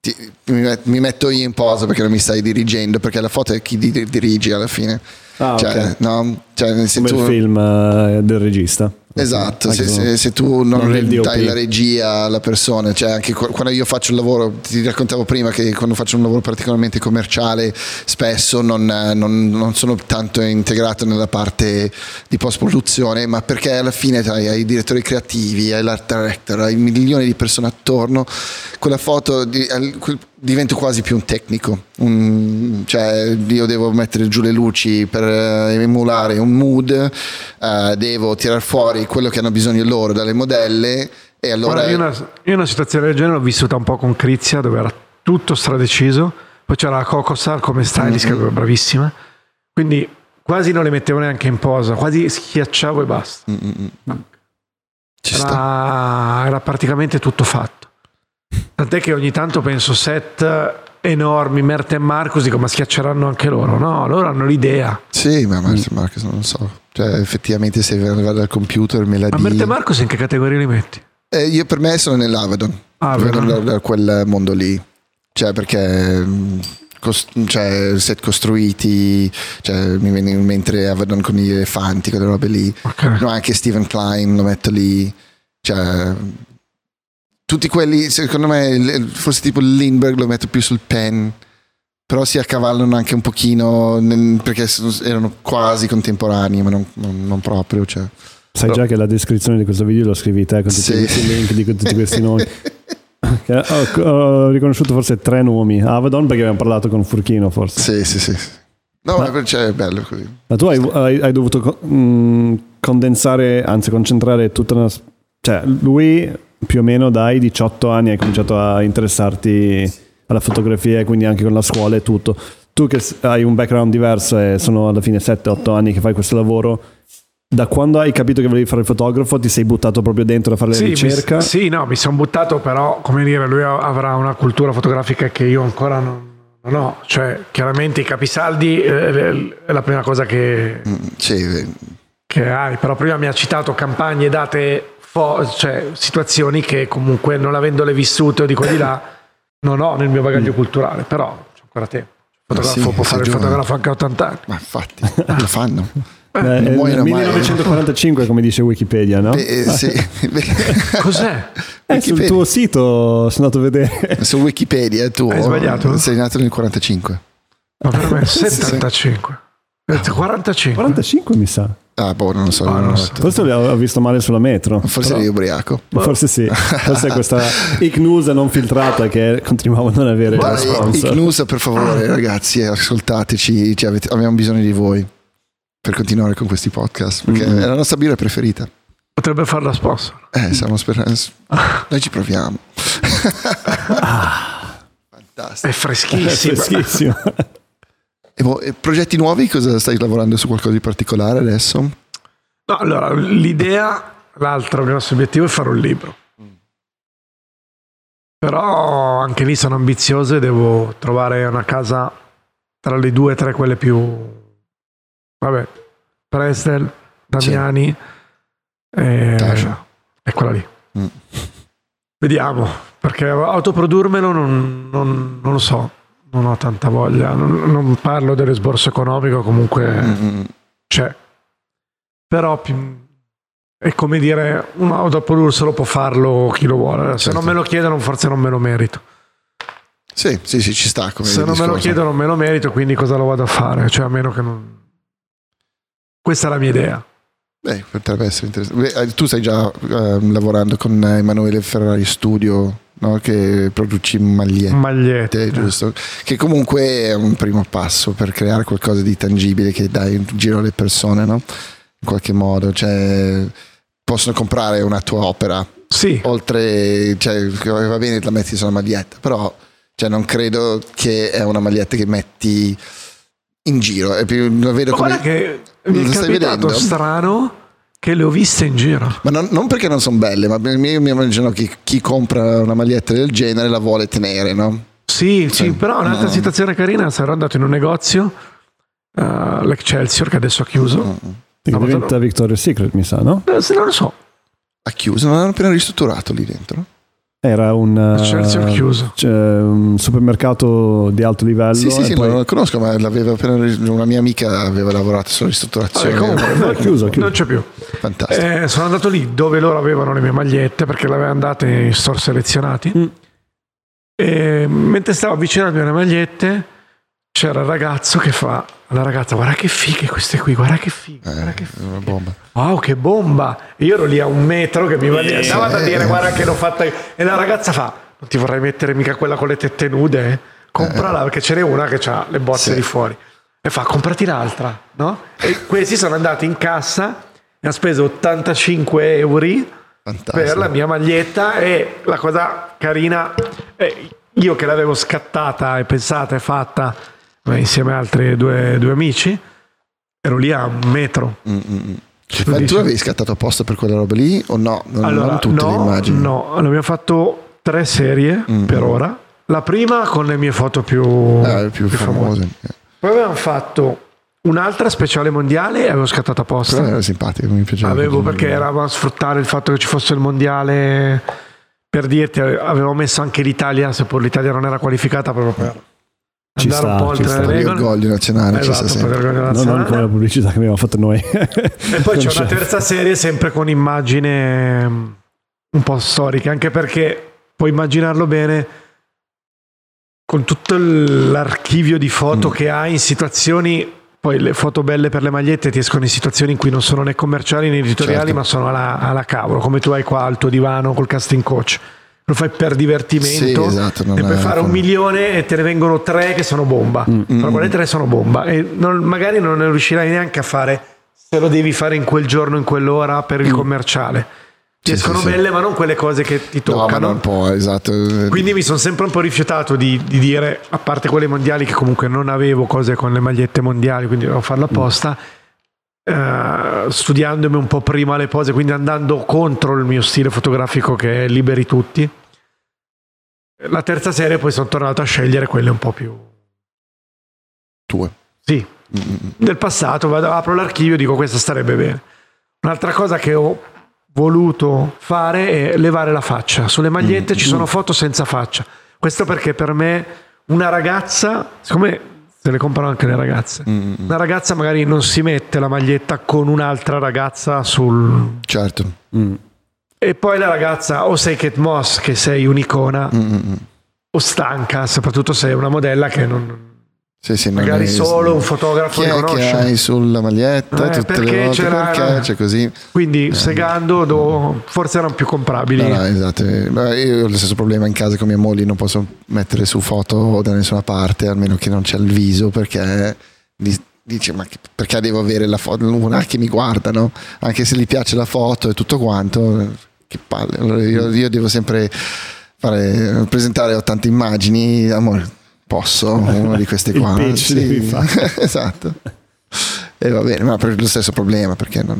ti- mi, mi metto io in posa perché non mi stai dirigendo, perché la foto è chi di- dirigi alla fine. Ah, cioè, ok. no? Cioè, Come tu- il film eh, del regista. Esatto, Anche se, se- se- tu non, non il dai la regia alla persona, cioè anche qu- quando io faccio un lavoro, ti raccontavo prima che quando faccio un lavoro particolarmente commerciale, spesso non, non- non sono tanto integrato nella parte di post produzione, ma perché alla fine hai, hai i direttori creativi, hai l'art director, hai milioni di persone attorno, quella foto di- quel- divento quasi più un tecnico, un- cioè io devo mettere giù le luci per eh, emulare un mood, eh, devo tirar fuori quello che hanno bisogno loro dalle modelle e allora... Guarda, io, una, io una situazione del genere l'ho vissuta un po' con Crizia, dove era tutto stradeciso. Poi c'era la Cocosar come stylist, che era bravissima. Quindi quasi non le mettevo neanche in posa, quasi schiacciavo e basta. Mm, mm, mm. Sta. Era, era praticamente tutto fatto. Tant'è che ogni tanto penso set enormi, Merte e Marcus, dico ma schiacceranno anche loro. No, loro hanno l'idea. Sì, ma Marcus, Marcus non lo so. Cioè, effettivamente se vado dal computer me la Ma di... Merte e Marcus in che categoria li metti? Eh, io per me sono nell'Avedon. Ah, da, da quel mondo lì. Cioè, perché cos- cioè, set costruiti, cioè, mi viene in mente Avedon con gli elefanti, quelle robe lì. Ok. No, anche Steven Klein lo metto lì. Cioè, tutti quelli, secondo me, forse tipo Lindbergh lo metto più sul pen. Però si accavallano anche un pochino perché erano quasi contemporanei, ma non, non- proprio. Cioè. Sai già che la descrizione di questo video lo scrivi te con tutti Sì. questi link di tutti questi nomi. Ho, ho riconosciuto forse tre nomi. Avedon perché abbiamo parlato con Furchino forse. Sì, sì, sì. No, ma cioè, è bello così. Ma tu hai, hai- hai dovuto mh, condensare, anzi concentrare tutta una... Cioè lui più o meno dai 18 anni hai cominciato a interessarti alla fotografia e quindi anche con la scuola e tutto. Tu che hai un background diverso e sono alla fine 7-8 anni che fai questo lavoro, da quando hai capito che volevi fare il fotografo ti sei buttato proprio dentro a fare la Sì, mi- ricerca? sì, no, mi sono buttato, però, come dire, lui avrà una cultura fotografica che io ancora non, non ho. Cioè, chiaramente i capisaldi eh, è la prima cosa che, Mm, Sì, eh, che hai, però prima mi ha citato campagne, date, cioè situazioni che comunque non avendole vissute o di qua di là non ho nel mio bagaglio culturale, però c'è ancora tempo. Il fotografo sì, può fare il fotografo anche a 80 anni. ma infatti lo fanno. Eh, non nel muoiono mai. 1945 come dice Wikipedia, no? Eh, eh, sì. Cos'è? Eh, sul Wikipedia. tuo sito sono andato a vedere. Su Wikipedia è tuo. Hai sbagliato? Sei nato nel 45. Ma per me 75. Eh, 45. 45 mi sa. Ah, boh, non lo so. Ah, non so. Forse l'ho visto male sulla metro. Forse però- eri ubriaco. Forse sì. Forse è questa ignusa non filtrata che continuiamo a non avere Dai, sponsor. Ignusa, per favore, ragazzi, ascoltateci. cioè, avete- abbiamo bisogno di voi per continuare con questi podcast. Perché Mm. è la nostra birra preferita. Potrebbe fare da sponsor. Eh, stiamo sperando. Noi ci proviamo. Fantastico. È È freschissimo. E e progetti nuovi? Cosa stai lavorando su qualcosa di particolare adesso? No, allora, l'idea, l'altro grosso obiettivo è fare un libro. Però anche lì sono ambizioso e devo trovare una casa tra le due o tre quelle più... Vabbè, Prestel, Damiani e, e quella lì. Mm. Vediamo, perché autoprodurmelo non, non- non lo so, non ho tanta voglia, non, non parlo dell'esborso economico, comunque Mm, c'è. Però più- è come dire, un autoprodurselo può farlo chi lo vuole. Se Certo. non me lo chiedono, forse non me lo merito. Sì, sì, sì, ci sta. Come Se non me lo chiedono, me lo merito, quindi cosa lo vado a fare? Cioè, a meno che non. Questa è la mia idea. Beh, potrebbe essere interessante. Beh, eh, tu stai già ehm, lavorando con Emanuele Ferrari Studio, no? che produci magliette. Magliette. giusto? Che comunque è un primo passo per creare qualcosa di tangibile che dai in giro alle persone, no? In qualche modo, cioè possono comprare una tua opera, Sì, oltre, cioè va bene la metti sulla maglietta, però cioè, non credo che è una maglietta che metti in giro, è più, lo vedo ma come... che mi è stai capitato vedendo? strano che le ho viste in giro. Ma non, non perché non sono belle, ma io mi immagino che chi compra una maglietta del genere la vuole tenere, no? Sì, sì, Sì. però un'altra No. situazione carina, sarò andato in un negozio, eh, l'Excelsior, che adesso ha chiuso. Mm. Che No, diventa sono- Victoria's Secret, mi sa, no? Eh, se non lo so. Ha chiuso, non hanno appena ristrutturato lì dentro. Era un, eh, cioè, un supermercato di alto livello. Sì, sì, sì, poi- non lo conosco, ma l'aveva appena una mia amica aveva lavorato sulla ristrutturazione. Vabbè, comunque, No, è chiuso, chiuso. non c'è più. Fantastico. Eh, sono andato lì dove loro avevano le mie magliette perché le avevano andate in store selezionati. Mm. E mentre stavo avvicinando le magliette, c'era il ragazzo che fa alla ragazza: Guarda che fighe queste qui, guarda che fighe, guarda che Eh, fighe. una bomba. Wow, che bomba! E io ero lì a un metro che mi andava da dire: Guarda che l'ho fatta io. E la ragazza fa: Non ti vorrei mettere mica quella con le tette nude? eh? Comprala perché ce n'è una che ha le botte Sì. di fuori. E fa: Comprati l'altra, no? E questi sono andati in cassa e hanno speso 85 euro Fantastico. per la mia maglietta e la cosa carina io che l'avevo scattata e pensata e fatta eh, insieme a altri due, due amici ero lì a un metro Ma dici? tu l'avevi scattato apposta per quella roba lì o no? Non, allora non tutte no, le immagini. no allora, abbiamo fatto tre serie Mm. per ora la prima con le mie foto più, Ah, le più, famose. poi avevamo fatto un'altra speciale mondiale e avevo scattato apposta Però era simpatico, mi piaceva. Avevo perché eravamo a sfruttare il fatto che ci fosse il mondiale. Per dirti, avevo messo anche l'Italia, seppur l'Italia non era qualificata proprio per Ci andare sta, un po' ci oltre sta. le regole. l'orgoglio nazionale ci Esatto, sta sempre. l'orgoglio Non, non come la pubblicità che abbiamo fatto noi. E poi c'è una terza serie sempre con immagine mm, un po' storiche, anche perché puoi immaginarlo bene con tutto l'archivio di foto che hai in situazioni, poi le foto belle per le magliette ti escono in situazioni in cui non sono né commerciali né editoriali, Certo. ma sono alla, alla cavolo, come tu hai qua al tuo divano col casting coach. Lo fai per divertimento Sì, esatto, e puoi fare un milione e te ne vengono tre che sono bomba. Però quelle tre sono bomba e non- magari non ne riuscirai neanche a fare se lo devi fare in quel giorno, in quell'ora per il commerciale. Ti Sì, sì, escono sì. belle, ma non quelle cose che ti No, toccano. può, esatto. Quindi mi sono sempre un po' rifiutato di, di dire, a parte quelle mondiali che comunque non avevo cose con le magliette mondiali, quindi dovevo farlo apposta, eh, studiandomi un po' prima le pose, quindi andando contro il mio stile fotografico che è liberi tutti. La terza serie poi sono tornato a scegliere quelle un po' più... Tue. Sì, del passato, vado, apro l'archivio e dico questa starebbe bene. Un'altra cosa che ho voluto fare è levare la faccia. Sulle magliette ci sono foto senza faccia. Questo perché per me una ragazza, siccome se le comprano anche le ragazze, una ragazza magari non si mette la maglietta con un'altra ragazza sul... Certo. Mm. E poi la ragazza o sei Kate Moss che sei un'icona Mm, o stanca, soprattutto se è una modella che non... Sì, sì, Magari è- solo un fotografo Chi riconosce. che hai sulla maglietta Eh, tutte perché le volte c'era- perché c'è così Quindi segando do- forse erano più comprabili. no, no, esatto Eh, io ho lo stesso problema in casa con mia moglie non posso mettere su foto da nessuna parte almeno che non c'è il viso perché di- dice ma perché devo avere la foto una che mi guarda no? anche se gli piace la foto e tutto quanto che palle io, io devo sempre fare, presentare ho tante immagini amore posso una di queste Il qua pitch devi fare. esatto e va bene ma per lo stesso problema perché non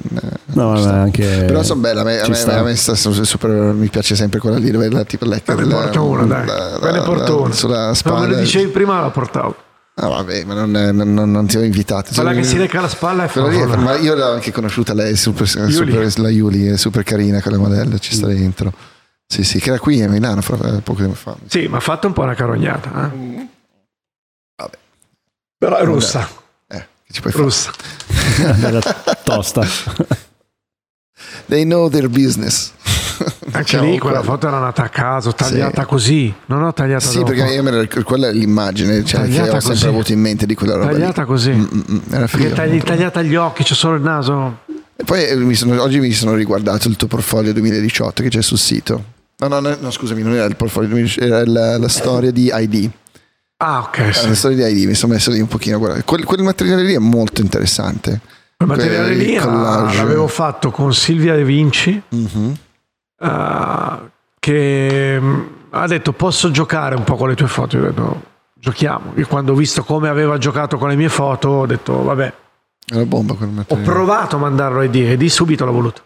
No, ci ma sta. anche. però sono belle, a me, a me- sta. a me sta su- super, mi piace sempre quella lì dove la tipo lecca Me ne la- porto una, dai. la- Me ne la- porto una. sulla Se me spalla. lo dicevi prima la portavo. Ah, vabbè, ma non, non- non- non ti ho invitato. Quella Cioè, che si lecca la spalla è favola. ma io l'ho anche conosciuta lei, super, super- la Yuli, è super carina quella modella, ci sta dentro. Sì, sì, che era qui a Milano fra- eh, poco tempo fa. Sì, ma ha fatto un po' una carognata. eh. Però è russa. eh, che ci puoi? Russa. Bella tosta. They know their business. Anche Diciamo lì quella quello. foto era nata a caso, tagliata Sì. così. Non ho tagliata Sì, dopo. perché io me la- quella è l'immagine cioè, che ho sempre così. avuto in mente di quella roba. lì. Tagliata così. Mm, mm, mm, era figo. tagli, tagliata gli occhi, c'è solo il naso. E poi eh, mi sono- oggi mi sono riguardato il tuo portfolio 2018 che c'è sul sito. No, no, no, no, scusami, non era il portfolio 2018, era la, la storia di ID. Ah, ok. Sì. Storia di ID, mi sono messo lì un pochino a guardare. Quel, quel materiale lì è molto interessante. Quel materiale lì collage. l'avevo fatto con Silvia De Vinci. Mhm. eh, che mm, ha detto posso giocare un po' con le tue foto io ho detto giochiamo io quando ho visto come aveva giocato con le mie foto ho detto vabbè È una bomba quel ho materiale. provato a mandarlo a ID e di subito l'ho voluto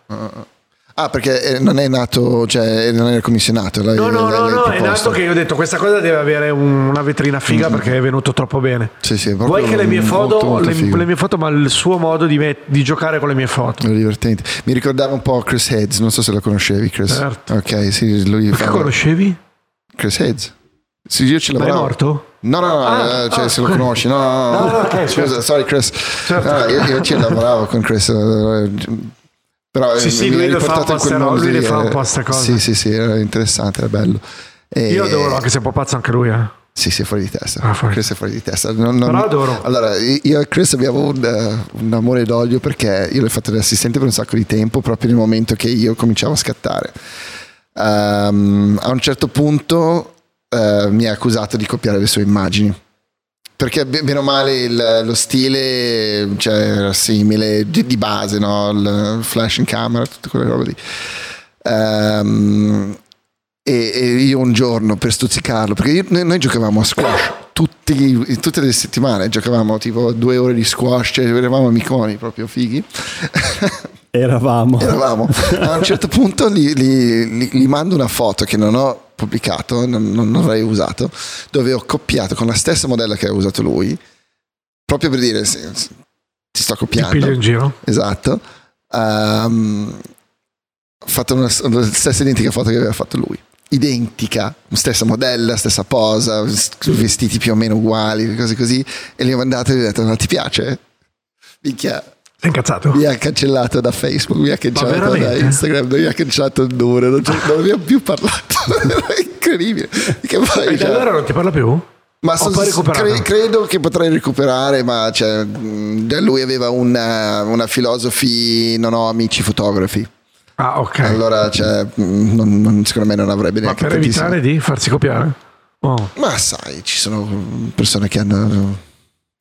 Ah, perché eh, non è nato, cioè non era commissionato. l'hai- No, no, l'hai- no, l'hai no, è proposto. nato che io ho detto questa cosa deve avere un- una vetrina figa perché è venuto troppo bene. Sì, sì, è Vuoi che le mie foto, molto, molto le, le mie foto, ma il suo modo di, met- di giocare con le mie foto. Era divertente. Mi ricordava un po' Chris Heads, non so se lo conoscevi, Chris. Certo. Ok, sì, lui Perché fa- conoscevi? Chris Heads. Sì, io ci Ma è morto? No, no, no, Ah, eh, cioè ah. se lo conosci, no, no, no, No, no, ok, scusa, certo. sorry Chris. Certo. No, io, io ci lavoravo con Chris, eh, però Sì, eh, sì, lui le fa riportato un in po' quel sta- mondo lui le fa eh, po' sta cosa. Sì, sì, sì, era interessante, era bello. E- Io adoro, anche se è un po' pazzo anche lui. Eh. Sì, sì, è fuori di testa. Ah, fuori. Chris è fuori di testa. Non- non- Però adoro. Allora, io e Chris abbiamo un, eh, un amore d'olio perché io l'ho fatto da assistente per un sacco di tempo, proprio nel momento che io cominciavo a scattare. Ehm, a un certo punto eh, mi ha accusato di copiare le sue immagini. Perché be- bene o male il- lo stile cioè, era simile di, di base, no? il flash in camera, tutte quelle robe lì. Ehm, e, e io un giorno per stuzzicarlo, perché io- noi, noi giocavamo a squash tutti- tutte le settimane, giocavamo tipo due ore di squash, cioè eravamo amiconi proprio fighi. Eravamo. Eravamo. A un certo punto gli, gli- gli- gli mando una foto che non ho pubblicato, non, non avrei usato, dove ho copiato con la stessa modella che ha usato lui, proprio per dire sì, sì, ti sto Ti copiando. piglio in giro. Esatto. Ehm, ho fatto una, la stessa identica foto che aveva fatto lui. Identica, stessa modella, stessa posa, vestiti più o meno uguali, cose così. E gli ho mandato e gli ho detto: Ma ti piace? Minchia, Sei incazzato? mi ha cancellato da Facebook, mi ha cancellato da? Instagram, mi ha cancellato il numero, non, non abbiamo più parlato. Era incredibile. Che poi, E cioè, allora non ti parla più? ma recuperato. cre- credo che potrei recuperare, ma cioè, da lui aveva una, una filosofi, non ho amici fotografi. Ah, ok. Allora, cioè, mh, non- non- secondo me non avrebbe ma neanche per tantissimo- evitare di farsi copiare? Oh. Ma sai, ci sono persone che hanno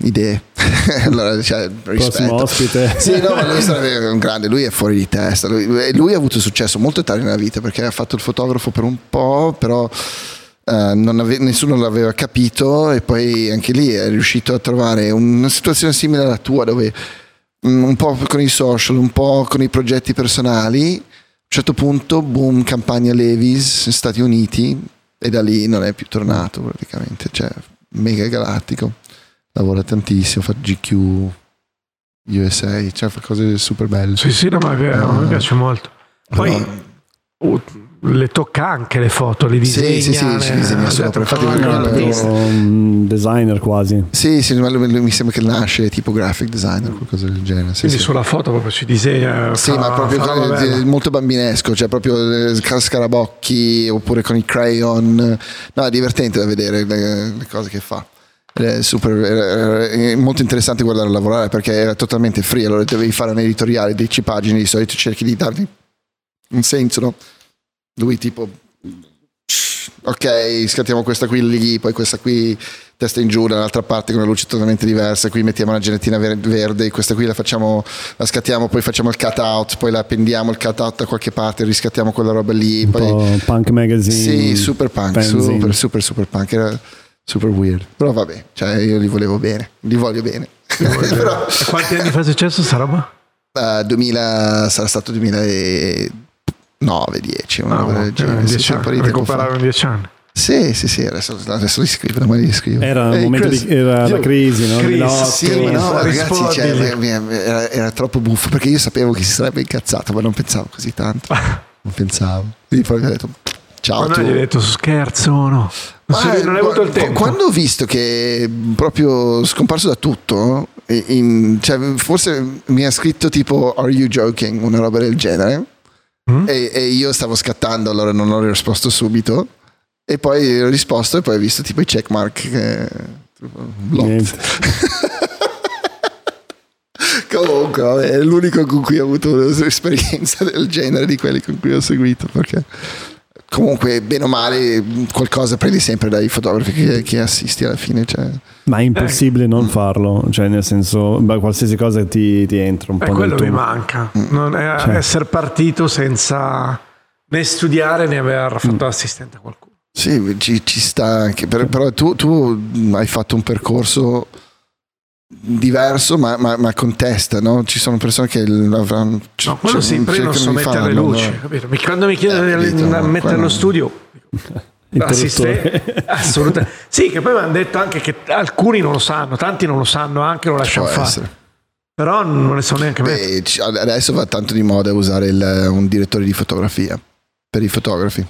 idee. allora, cioè, rispetto. ospite. Sì, no, ma lui sarebbe un grande, lui è fuori di testa. Lui, lui ha avuto successo molto tardi nella vita perché ha fatto il fotografo per un po', però eh, non ave- nessuno l'aveva capito e poi anche lì è riuscito a trovare una situazione simile alla tua dove mm, un po' con i social, un po' con i progetti personali, a un certo punto, boom, campagna Levis, Stati Uniti e da lì non è più tornato praticamente, cioè mega galattico, lavora tantissimo, fa GQ, USA, cioè fa cose super belle. Sì, sì, no, ma è vero, Ah. mi piace molto. Poi Però- uh, le tocca anche le foto, le Sì, disegna. sì, sì, le- ci disegna le sopra, tocca infatti l'artista. un designer quasi. Sì, sì, ma lui- lui mi sembra che nasce tipo graphic designer, qualcosa del genere. Sì, Quindi sì. sulla foto proprio ci disegna. Sì, fa- ma proprio con- molto bambinesco, cioè proprio eh, sca- scarabocchi oppure con i crayon. No, è divertente da vedere le, le cose che fa. È, super, è- è molto interessante guardare lavorare perché era totalmente free. Allora dovevi fare un editoriale, 10 pagine, di solito cerchi di dargli un senso, no? Lui tipo, ok, scattiamo questa qui lì, poi questa qui testa in giù dall'altra parte con una luce totalmente diversa, qui mettiamo una genettina ver- verde, questa qui la facciamo, la scattiamo, poi facciamo il cut out, poi la appendiamo il cut out da qualche parte, riscattiamo quella roba lì, poi po' punk magazine. sì, super punk, fanzine. super, super, super punk, era super weird, però vabbè, cioè io li volevo bene, li voglio bene. però E Quanti anni fa è successo sta roba? eh, 2000, sarà stato 2009, 10, una Ah, roba del eh, genere, sì, un anni. Sì, sì, sì, adesso, adesso li scrivo, domani li scrivo. Era un momento Chris, di era io- la crisi, no? Chris, Milotto. Sì, ma no, ragazzi, cioè, era, era troppo buffo perché io sapevo che si sarebbe incazzato, ma non pensavo così tanto. Non pensavo. Quindi poi mi ha detto ciao. Ma tu. non gli hai detto scherzo no? Si- non hai avuto il tempo. Quando ho visto che proprio scomparso da tutto, in- cioè, forse mi ha scritto tipo Are you joking? Una roba del genere. Mm? E, e io stavo scattando, allora non ho risposto subito. E poi ho risposto e poi ho visto tipo i checkmark. eh. Comunque, è l'unico con cui ho avuto un'esperienza del genere di quelli con cui ho seguito. Perché comunque, bene o male, qualcosa prendi sempre dai fotografi che, che assisti alla fine. Cioè. Ma è Eh. impossibile non farlo, cioè nel senso, beh, qualsiasi cosa ti, ti entra un E po' Eh, quello mi manca. Mm. Non è Cioè. essere partito senza né studiare né aver fatto assistente a qualcuno. Sì, ci, ci sta anche. per- però tu, tu hai fatto un percorso diverso ma, ma, ma contesta no? ci sono persone che avranno no, quello sì, però io non so mettere le luci no? quando mi chiedono Eh, di capito, mettere lo studio assiste- assolutamente sì che poi mi hanno detto anche che alcuni non lo sanno tanti non lo sanno anche lo lasciano Può fare essere. però non ne so neanche me Beh, adesso va tanto di moda usare il- un direttore di fotografia per i fotografi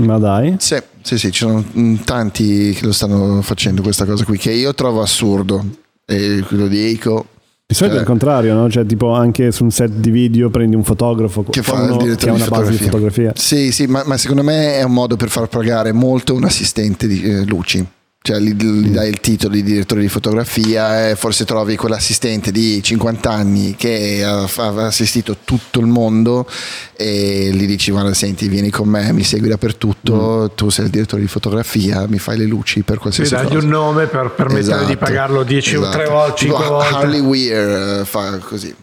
Ma dai. Sì, sì, sì, ci sono mm, tanti che lo stanno facendo questa cosa qui, che io trovo assurdo. E lo dico. Di solito è il Eh. contrario, no? Cioè, tipo anche su un set di video prendi un fotografo Che fa uno il che direttore ha di una base di fotografia. fotografia. Sì, sì, ma, ma secondo me è un modo per far pagare molto un assistente di eh, luci. Cioè gli, gli dai il titolo di direttore di fotografia e forse trovi quell'assistente di 50 anni che ha, ha assistito tutto il mondo e gli dici guarda senti vieni con me, mi segui dappertutto, tu sei il direttore di fotografia, mi fai le luci per qualsiasi dagli cosa. un nome per permettere di Esatto, pagarlo 10 o esatto. 3 volte Tipo 5 volte Harley Weir eh, fa così.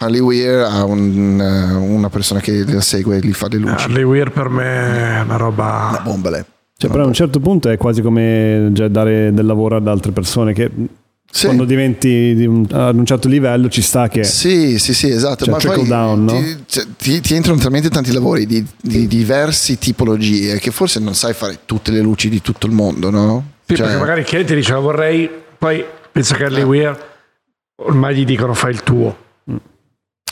Harley Weir ha un, eh, una persona che la segue e gli fa le luci. Harley Weir per me è una roba Una bomba lei. Cioè, però a un certo punto è quasi come già dare del lavoro ad altre persone che Sì. quando diventi di un- ad un certo livello ci sta che Sì, sì, sì, esatto. Cioè, Ma trickle poi down, no? ti, cioè, ti- ti entrano talmente tanti lavori di, di diverse tipologie che forse non sai fare tutte le luci di tutto il mondo, no? Sì, Cioè, perché magari il cliente dice vorrei, poi pensa che Eh. Harley Weir ormai gli dicono fai il tuo.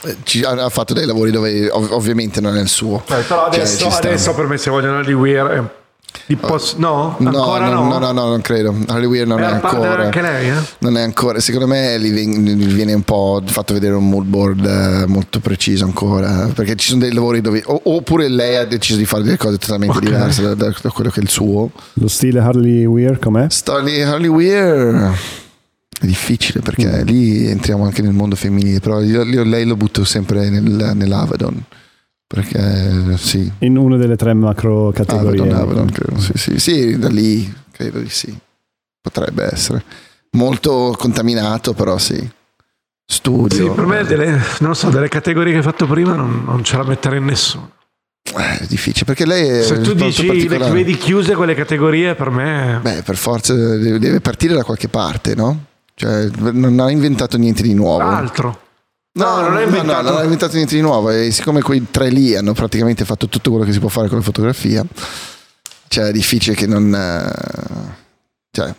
eh, ci- ha, fatto dei lavori dove ov- ovviamente non è il suo. però Cioè, adesso, adesso per me se vogliono Weir è pos- no? No, Ancora no, no? no, no, no, non credo. Harley Weir non È è partner ancora. anche lei, eh? Non è ancora, secondo me gli viene un po' fatto vedere un mood board eh, molto preciso ancora, perché ci sono dei lavori dove, oppure lei ha deciso di fare delle cose totalmente Ok. diverse da, da- da quello che è il suo. lo stile Harley Weir com'è? Starly Harley Weir è difficile perché lì entriamo anche nel mondo femminile, però io, io lei lo butto sempre nel, nell'Avedon, perché sì, In una delle tre macro categorie. Avedon, Avedon, credo, sì, sì, sì, da lì credo di sì, potrebbe essere. Molto contaminato, però sì. Studio. Sì, per me delle, non so, delle categorie che hai fatto prima non, non ce la metterei in nessuno. Eh, è difficile perché lei è Se tu dici le vedi chiuse quelle categorie, per me Beh, per forza deve, deve partire da qualche parte, no? Cioè, non ha inventato niente di nuovo. altro. No, non ha inventato- non ha inventato niente di nuovo. E siccome quei tre lì hanno praticamente fatto tutto quello che si può fare con la fotografia, cioè è difficile che non. eh, Cioè,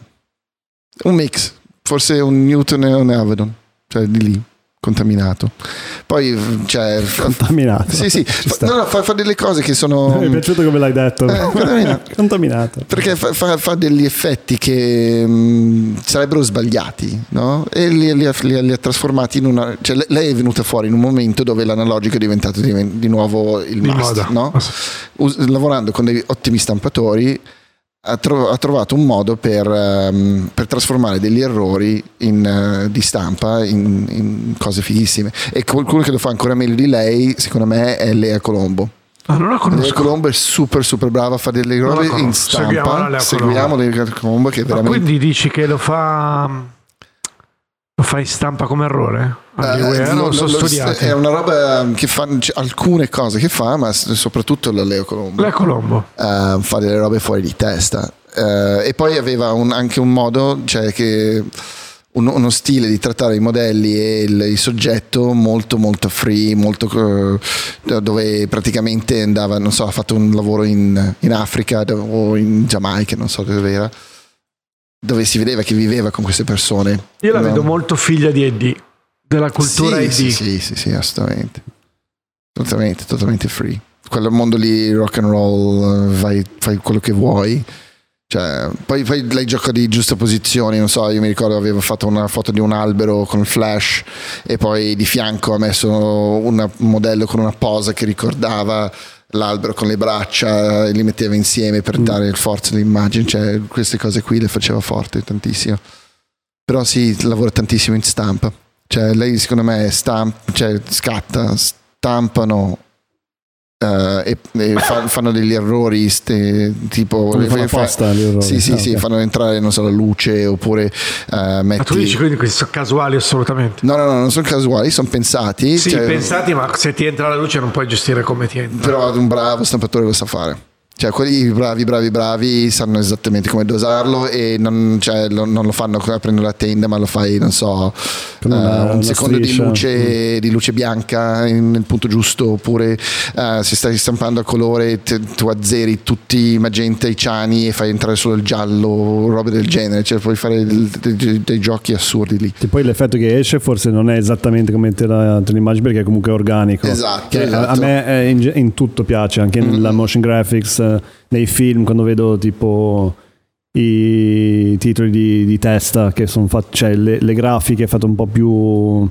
un mix, forse un Newton e un Avedon, cioè di lì, contaminato. Poi, cioè. Contaminato. Sì, sì, fa, no, no, fa, fa delle cose che sono. Mi è piaciuto come l'hai detto. Eh, contaminato. Contaminato. Perché fa, fa- fa degli effetti che mh, sarebbero sbagliati, no? E li, li ha, li li ha trasformati in una. Cioè, le- lei è venuta fuori in un momento dove l'analogico è diventato di, di nuovo il must, no? Us- lavorando con dei ottimi stampatori. Ha, tro- ha trovato un modo per, ehm, per trasformare degli errori in, eh, di stampa in, in cose fighissime. E qualcuno che lo fa ancora meglio di lei, secondo me, è Lea Colombo. Ah, non la Lea conosco. Colombo è super super brava a fare delle robe in conosco. Seguiamo stampa. Lea Seguiamo Lea Colombo che è Ma veramente quindi dici che lo fa lo fa in stampa come errore? Eh, Weir, lo- non sono lo- lo-. È una roba che fa alcune cose che fa, ma soprattutto la Leo Colombo. Lea Colombo. eh, fa delle robe fuori di testa. Eh, e poi aveva un- anche un modo, cioè che un- uno stile di trattare i modelli e il, il soggetto molto molto free, molto eh, dove praticamente andava, non so, ha fatto un lavoro in, in Africa o in Giamaica, non so dove era, dove si vedeva che viveva con queste persone. Io la No? vedo molto figlia di Eddie, della cultura sì, Eddie. sì, sì, sì, sì, assolutamente. Totalmente, totalmente free. Quel mondo lì, rock and roll, eh, vai, fai quello che vuoi. Cioè, poi, poi lei gioca di giuste posizioni, non so, io mi ricordo avevo fatto una foto di un albero con il flash e poi di fianco ha messo un modello con una posa che ricordava l'albero con le braccia e li metteva insieme per dare il forza all'immagine, cioè queste cose qui le faceva forte tantissimo. Però sì, lavora tantissimo in stampa. Cioè, lei secondo me stamp- cioè, scatta, stampano eh, e, e fa- fanno degli errori ste- tipo Come fanno fa- errori. sì sì Ah, sì ok. fanno entrare non so la luce oppure eh, Ma tu dici metti quindi questi sono casuali assolutamente. no no no non sono casuali sono pensati Sì, cioè, pensati, ma se ti entra la luce non puoi gestire come ti entra. però un bravo stampatore lo sa fare Cioè, quelli bravi, bravi, bravi sanno esattamente come dosarlo e non, cioè, lo- non lo fanno aprendo la tenda, ma lo fai, non so, una- eh, un secondo di luce, di luce bianca nel punto giusto, oppure eh, se stai stampando a colore te- tu azzeri tutti i magenta e i ciani e fai entrare solo il giallo, robe del genere, cioè puoi fare il- dei, dei giochi assurdi lì. Che poi l'effetto che esce forse non è esattamente come te, la, te l'immagini perché è comunque organico. Esatto, Che a- A esatto. me eh, in, in tutto piace, anche nella motion graphics, eh, nei film, quando vedo tipo i titoli di, di testa che sono fatti, cioè le, le grafiche fatte un po' più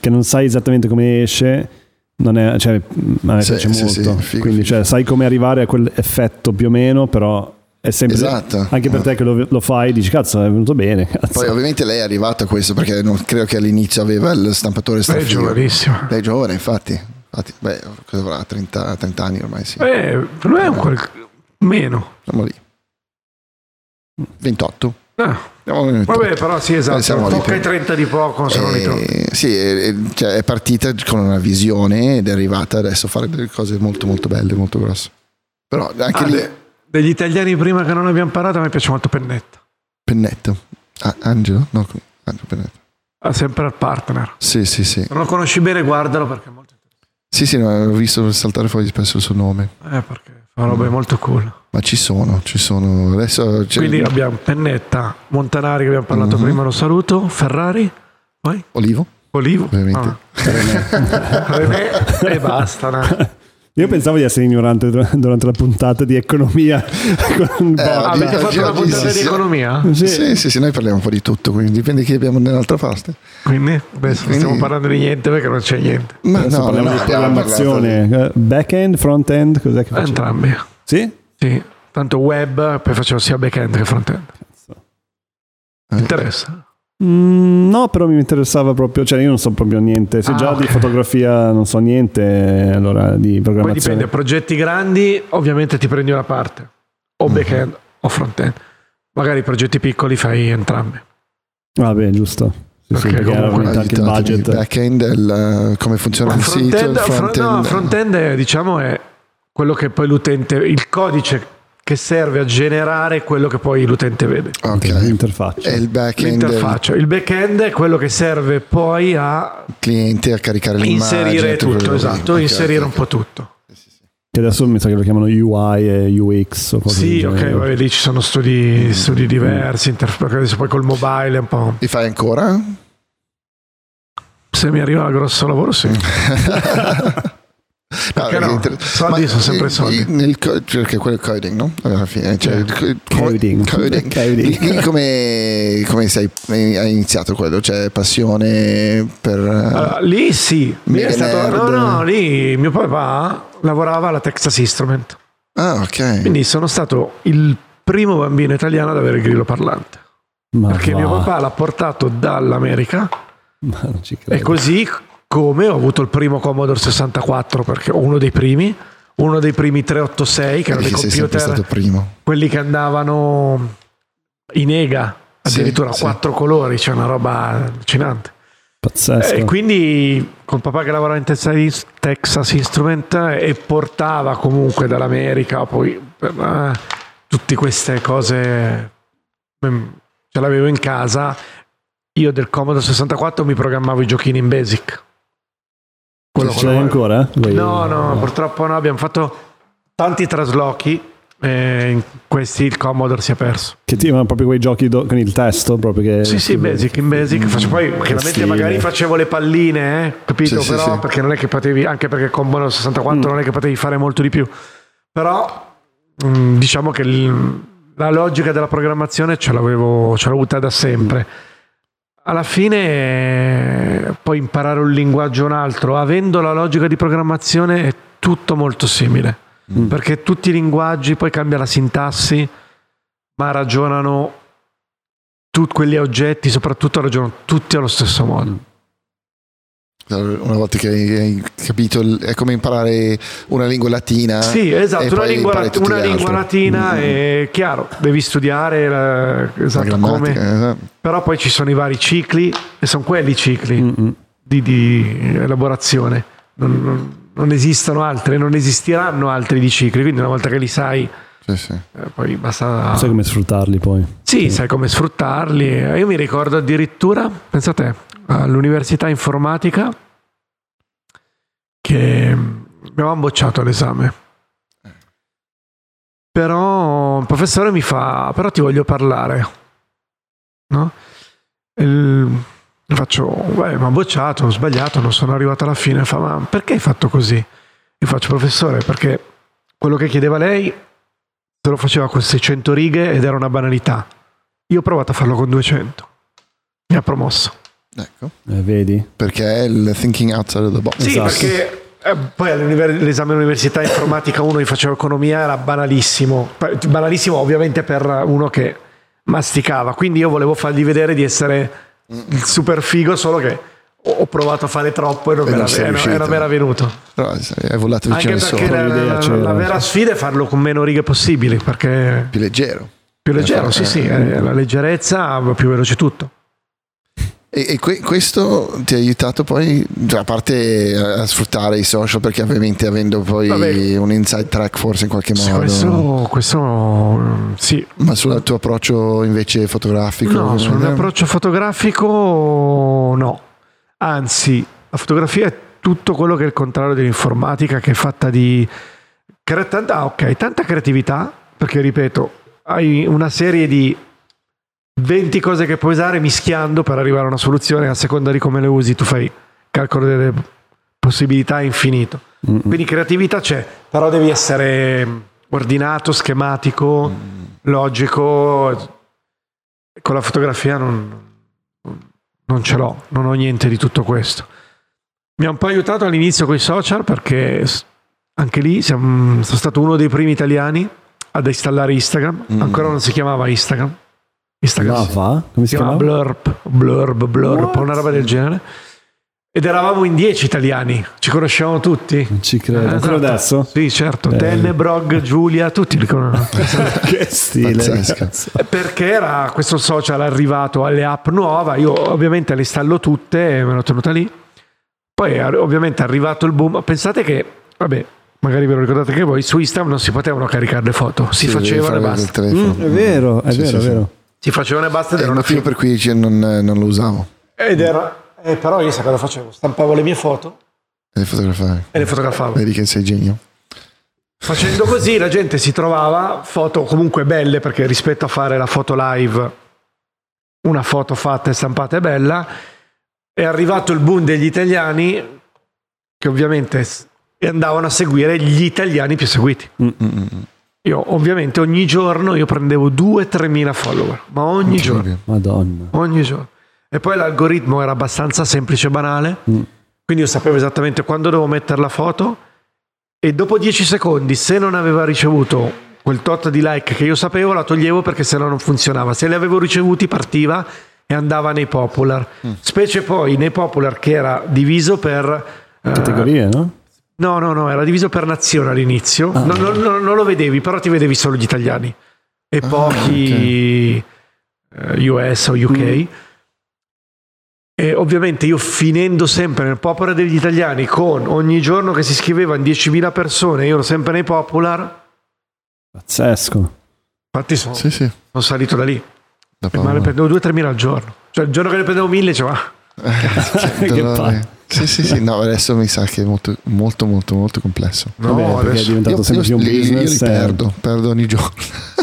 che non sai esattamente come esce. Non è, cioè, a me Sì, piace sì, sì, molto. figo, Quindi, figo. cioè, sai come arrivare a quell'effetto più o meno, però è sempre Esatto. anche per te che lo, lo fai, dici cazzo, è venuto bene. Cazzo. Poi ovviamente lei è arrivata a questo perché non, credo che all'inizio aveva il stampatore Lei è strafigo. giovanissima. Lei è giovane, infatti. infatti beh, cosa avrà? 30, 30 anni ormai, sì. Eh, per me è un qual- meno. Siamo lì. 28. Ah, vabbè, 28. però sì, Eh, esatto. siamo Tocca i 30 di poco, se non li tocca. Eh, sì, è, cioè, è partita con una visione ed è arrivata adesso a fare delle cose molto molto belle, molto grosse. Però anche Ah, lì de- degli italiani prima che non abbiamo parlato, a me piace molto Pennetta. Pennetto. Ah, Angelo? No, Angelo Pennetto. Ha sempre al partner. Sì, sì, sì. Se non lo conosci bene, guardalo perché è molto Sì, sì, no, ho visto saltare fuori spesso il suo nome. Eh, perché fa robe molto cool. Ma ci sono, ci sono. Adesso c'è Quindi abbiamo Pennetta, Montanari che abbiamo parlato Mhm. prima, lo saluto, Ferrari, poi Olivo, Olivo, ovviamente. Ah. René e basta. no? Io pensavo di essere ignorante dur- durante la puntata di economia. con Eh, Bob. Avete fatto una oggi puntata sì, di economia? Sì. Sì, sì, sì, noi parliamo un po' di tutto, quindi dipende chi abbiamo nell'altra parte. Quindi adesso non stiamo parlando di niente perché non c'è niente. Ma Adesso no, parliamo no, di programmazione. Eh, Back-end, front-end, cos'è che facciamo? Entrambi. Sì? Sì, tanto web, poi facevo sia back-end che front-end. Eh, Ti interessa? Mm, no, però mi interessava proprio, cioè io non so proprio niente, se Ah, già di ok. fotografia non so niente, allora di Poi programmazione. dipende, progetti grandi ovviamente ti prendi una parte, o Mhm. back-end o front-end. Magari progetti piccoli fai entrambi. Vabbè, giusto. Sì, sì, Perché era comunque- anche il budget. back-end, il- come funziona il sito, il Front-end, fro- front-end. no, front-end è, diciamo è quello che poi l'utente, il codice che serve a generare quello che poi l'utente vede. Ok. L'interfaccia. E il back-end L'interfaccia. Il back-end è quello che serve poi a cliente a caricare l'immagine. inserire tutto esatto, Ok, inserire ok, un po' tutto. Che adesso mi sa che lo chiamano UI e UX o cose Sì, ok, vabbè, lì ci sono studi, studi diversi, inter- perché adesso poi col mobile è un po'... Li fai ancora? Se mi arriva il grosso lavoro, sì. Perché no? Soldi sono sempre soldi. Nel, co- cioè, perché quello è coding, no? Alla fine, cioè, il co- Coding. coding. Coding. Lì come, come sei, hai iniziato quello? Cioè, passione per... Allora, lì sì, lì è stato, nerd. no, no, lì mio papà lavorava alla Texas Instrument, Ah, ok. quindi sono stato il primo bambino italiano ad avere il grillo parlante, Ma perché va. mio papà l'ha portato dall'America Ma non ci e credo. così come ho avuto il primo Commodore 64, perché uno dei primi, uno dei primi 386, che erano dei computer, stato primo. quelli che andavano in EGA, Sì, addirittura a sì. quattro colori, c'è una roba allucinante. Pazzesco. E quindi col papà che lavorava in Texas, Texas Instrument e portava comunque dall'America poi eh, tutte queste cose mm, ce l'avevo in casa. Io del Commodore 64 mi programmavo i giochini in Basic. Quello Ce l'hai ancora? Quei- No, no, purtroppo no. Abbiamo fatto tanti traslochi e in questi il Commodore si è perso. Che ti ma proprio quei giochi do- con il testo proprio che Sì, sì, basic, in basic. Faccio, poi chiaramente stile. magari facevo le palline, eh, capito? Sì, Però sì. perché non è che potevi, anche perché con Commodore 64 non è che potevi fare molto di più. Però mh, diciamo che il- la logica della programmazione ce l'avevo, ce l'ho avuta da sempre. Alla fine poi imparare un linguaggio o un altro, avendo la logica di programmazione è tutto molto simile. Mm. Perché tutti i linguaggi poi cambia la sintassi, ma ragionano tutti quegli oggetti, soprattutto ragionano tutti allo stesso modo. Una volta che hai capito, è come imparare una lingua latina. Sì, esatto, una lingua, tutti una lingua latina Mm. è chiaro, devi studiare la, esatto, come, esatto. però poi ci sono i vari cicli e sono quelli i cicli Mm-mm. di, di elaborazione. Non, non- non esistono altri, non esisteranno altri di cicli, quindi una volta che li sai Sì, sì. Eh, poi basta... Sai come sfruttarli poi. Sì, sai come sfruttarli. Io mi ricordo addirittura, pensate, all'università informatica che mi avevamo bocciato l'esame. Però il professore mi fa, però ti voglio parlare. No? Il, faccio, beh, mi ha bocciato, ho sbagliato, non sono arrivato alla fine. Fa, ma perché hai fatto così? Io faccio, professore, perché quello che chiedeva lei se lo faceva con 600 righe ed era una banalità. Io ho provato a farlo con 200. Mi ha promosso. Ecco. Eh, vedi? Perché è il thinking outside of the box. Sì, Esatto. perché eh, poi l'esame all'università informatica uno che faceva economia era banalissimo. Banalissimo ovviamente per uno che masticava. Quindi io volevo fargli vedere di essere il super figo, solo che ho provato a fare troppo e non, E me, non era, e non- riuscito. mi era venuto. Però è volato vicino Anche perché la, la- c'era. la vera sfida è farlo con meno righe possibili, perché Più leggero. più leggero, sì, sì, eh, la leggerezza più veloce tutto. E, e que- questo ti ha aiutato poi, cioè, a parte a, a sfruttare i social, perché ovviamente avendo poi Vabbè. un inside track forse in qualche Sì, modo, questo, questo, mm, sì, ma sul tuo approccio invece fotografico? No, sul mio eh? approccio fotografico no. Anzi, la fotografia è tutto quello che è il contrario dell'informatica, che è fatta di tanta, ah, ok, tanta creatività, perché ripeto, hai una serie di 20 cose che puoi usare mischiando per arrivare a una soluzione, a seconda di come le usi, tu fai calcolo delle possibilità infinito. Mm-mm. Quindi creatività c'è, però devi essere ordinato, schematico, logico. Con la fotografia non, non ce l'ho, non ho niente di tutto questo. Mi ha un po' aiutato all'inizio con i social perché anche lì siamo- sono stato uno dei primi italiani ad installare Instagram. Mm. Ancora non si chiamava Instagram. Instagram Ma si- va? Come si chiama? Blurb, Blurb, Blurb, What? una roba del genere. Ed eravamo in dieci italiani, ci conoscevamo tutti. Non ci credo. Eh, Ancora esatto. adesso? Sì, certo. Eh. Tenne, Brog, Giulia, tutti li conoscono. che stile. Ragazzi. Perché era questo social arrivato alle app nuova, io ovviamente le installo tutte e me l'ho tenuta lì. Poi ovviamente è arrivato il boom. Pensate che, vabbè, magari ve lo ricordate anche voi, su Instagram non si potevano caricare le foto, si Sì, facevano e basta. Mm, è vero, è Sì, vero, sì, è sì. vero. Si facevano e basta ed era una motivo figa. per cui non, non lo usavo. Ed era... eh, però io sai cosa facevo? Stampavo le mie foto Devi fotografare. e le fotografavo. Vedi che sei genio. Facendo così la gente si trovava foto comunque belle perché rispetto a fare la foto live, una foto fatta e stampata è bella, è arrivato il boom degli italiani che ovviamente andavano a seguire gli italiani più seguiti. Mm. Io ovviamente ogni giorno io prendevo 2-3 mila follower, ma ogni giorno. Madonna. ogni giorno. E poi l'algoritmo era abbastanza semplice e banale, Mm. quindi io sapevo esattamente quando dovevo mettere la foto e dopo 10 secondi, se non aveva ricevuto quel tot di like che io sapevo, la toglievo perché sennò non funzionava. Se li avevo ricevuti partiva e andava nei popular. Specie poi nei popular che era diviso per... eh, Categorie, no? No, no, no, era diviso per nazione all'inizio. Ah. No, no, no, non lo vedevi, però ti vedevi solo gli italiani. E Ah, pochi eh, US o UK. Mm. E ovviamente io finendo sempre nel popolo degli italiani con ogni giorno che si iscrivevano 10.000 persone, io ero sempre nei popular, Pazzesco. infatti sono, Sì, sì. sono salito da lì, Da ma ne prendevo 2-3.000 al giorno. Cioè il giorno che ne prendevo 1.000 dicevo, ah, Che Che palle. Sì, sì, sì. No, adesso mi sa che è molto, molto, molto, molto complesso. no, Vabbè, perché è adesso diventato Io, sempre più io un li, io business. li eh. perdo, perdo ogni giorno.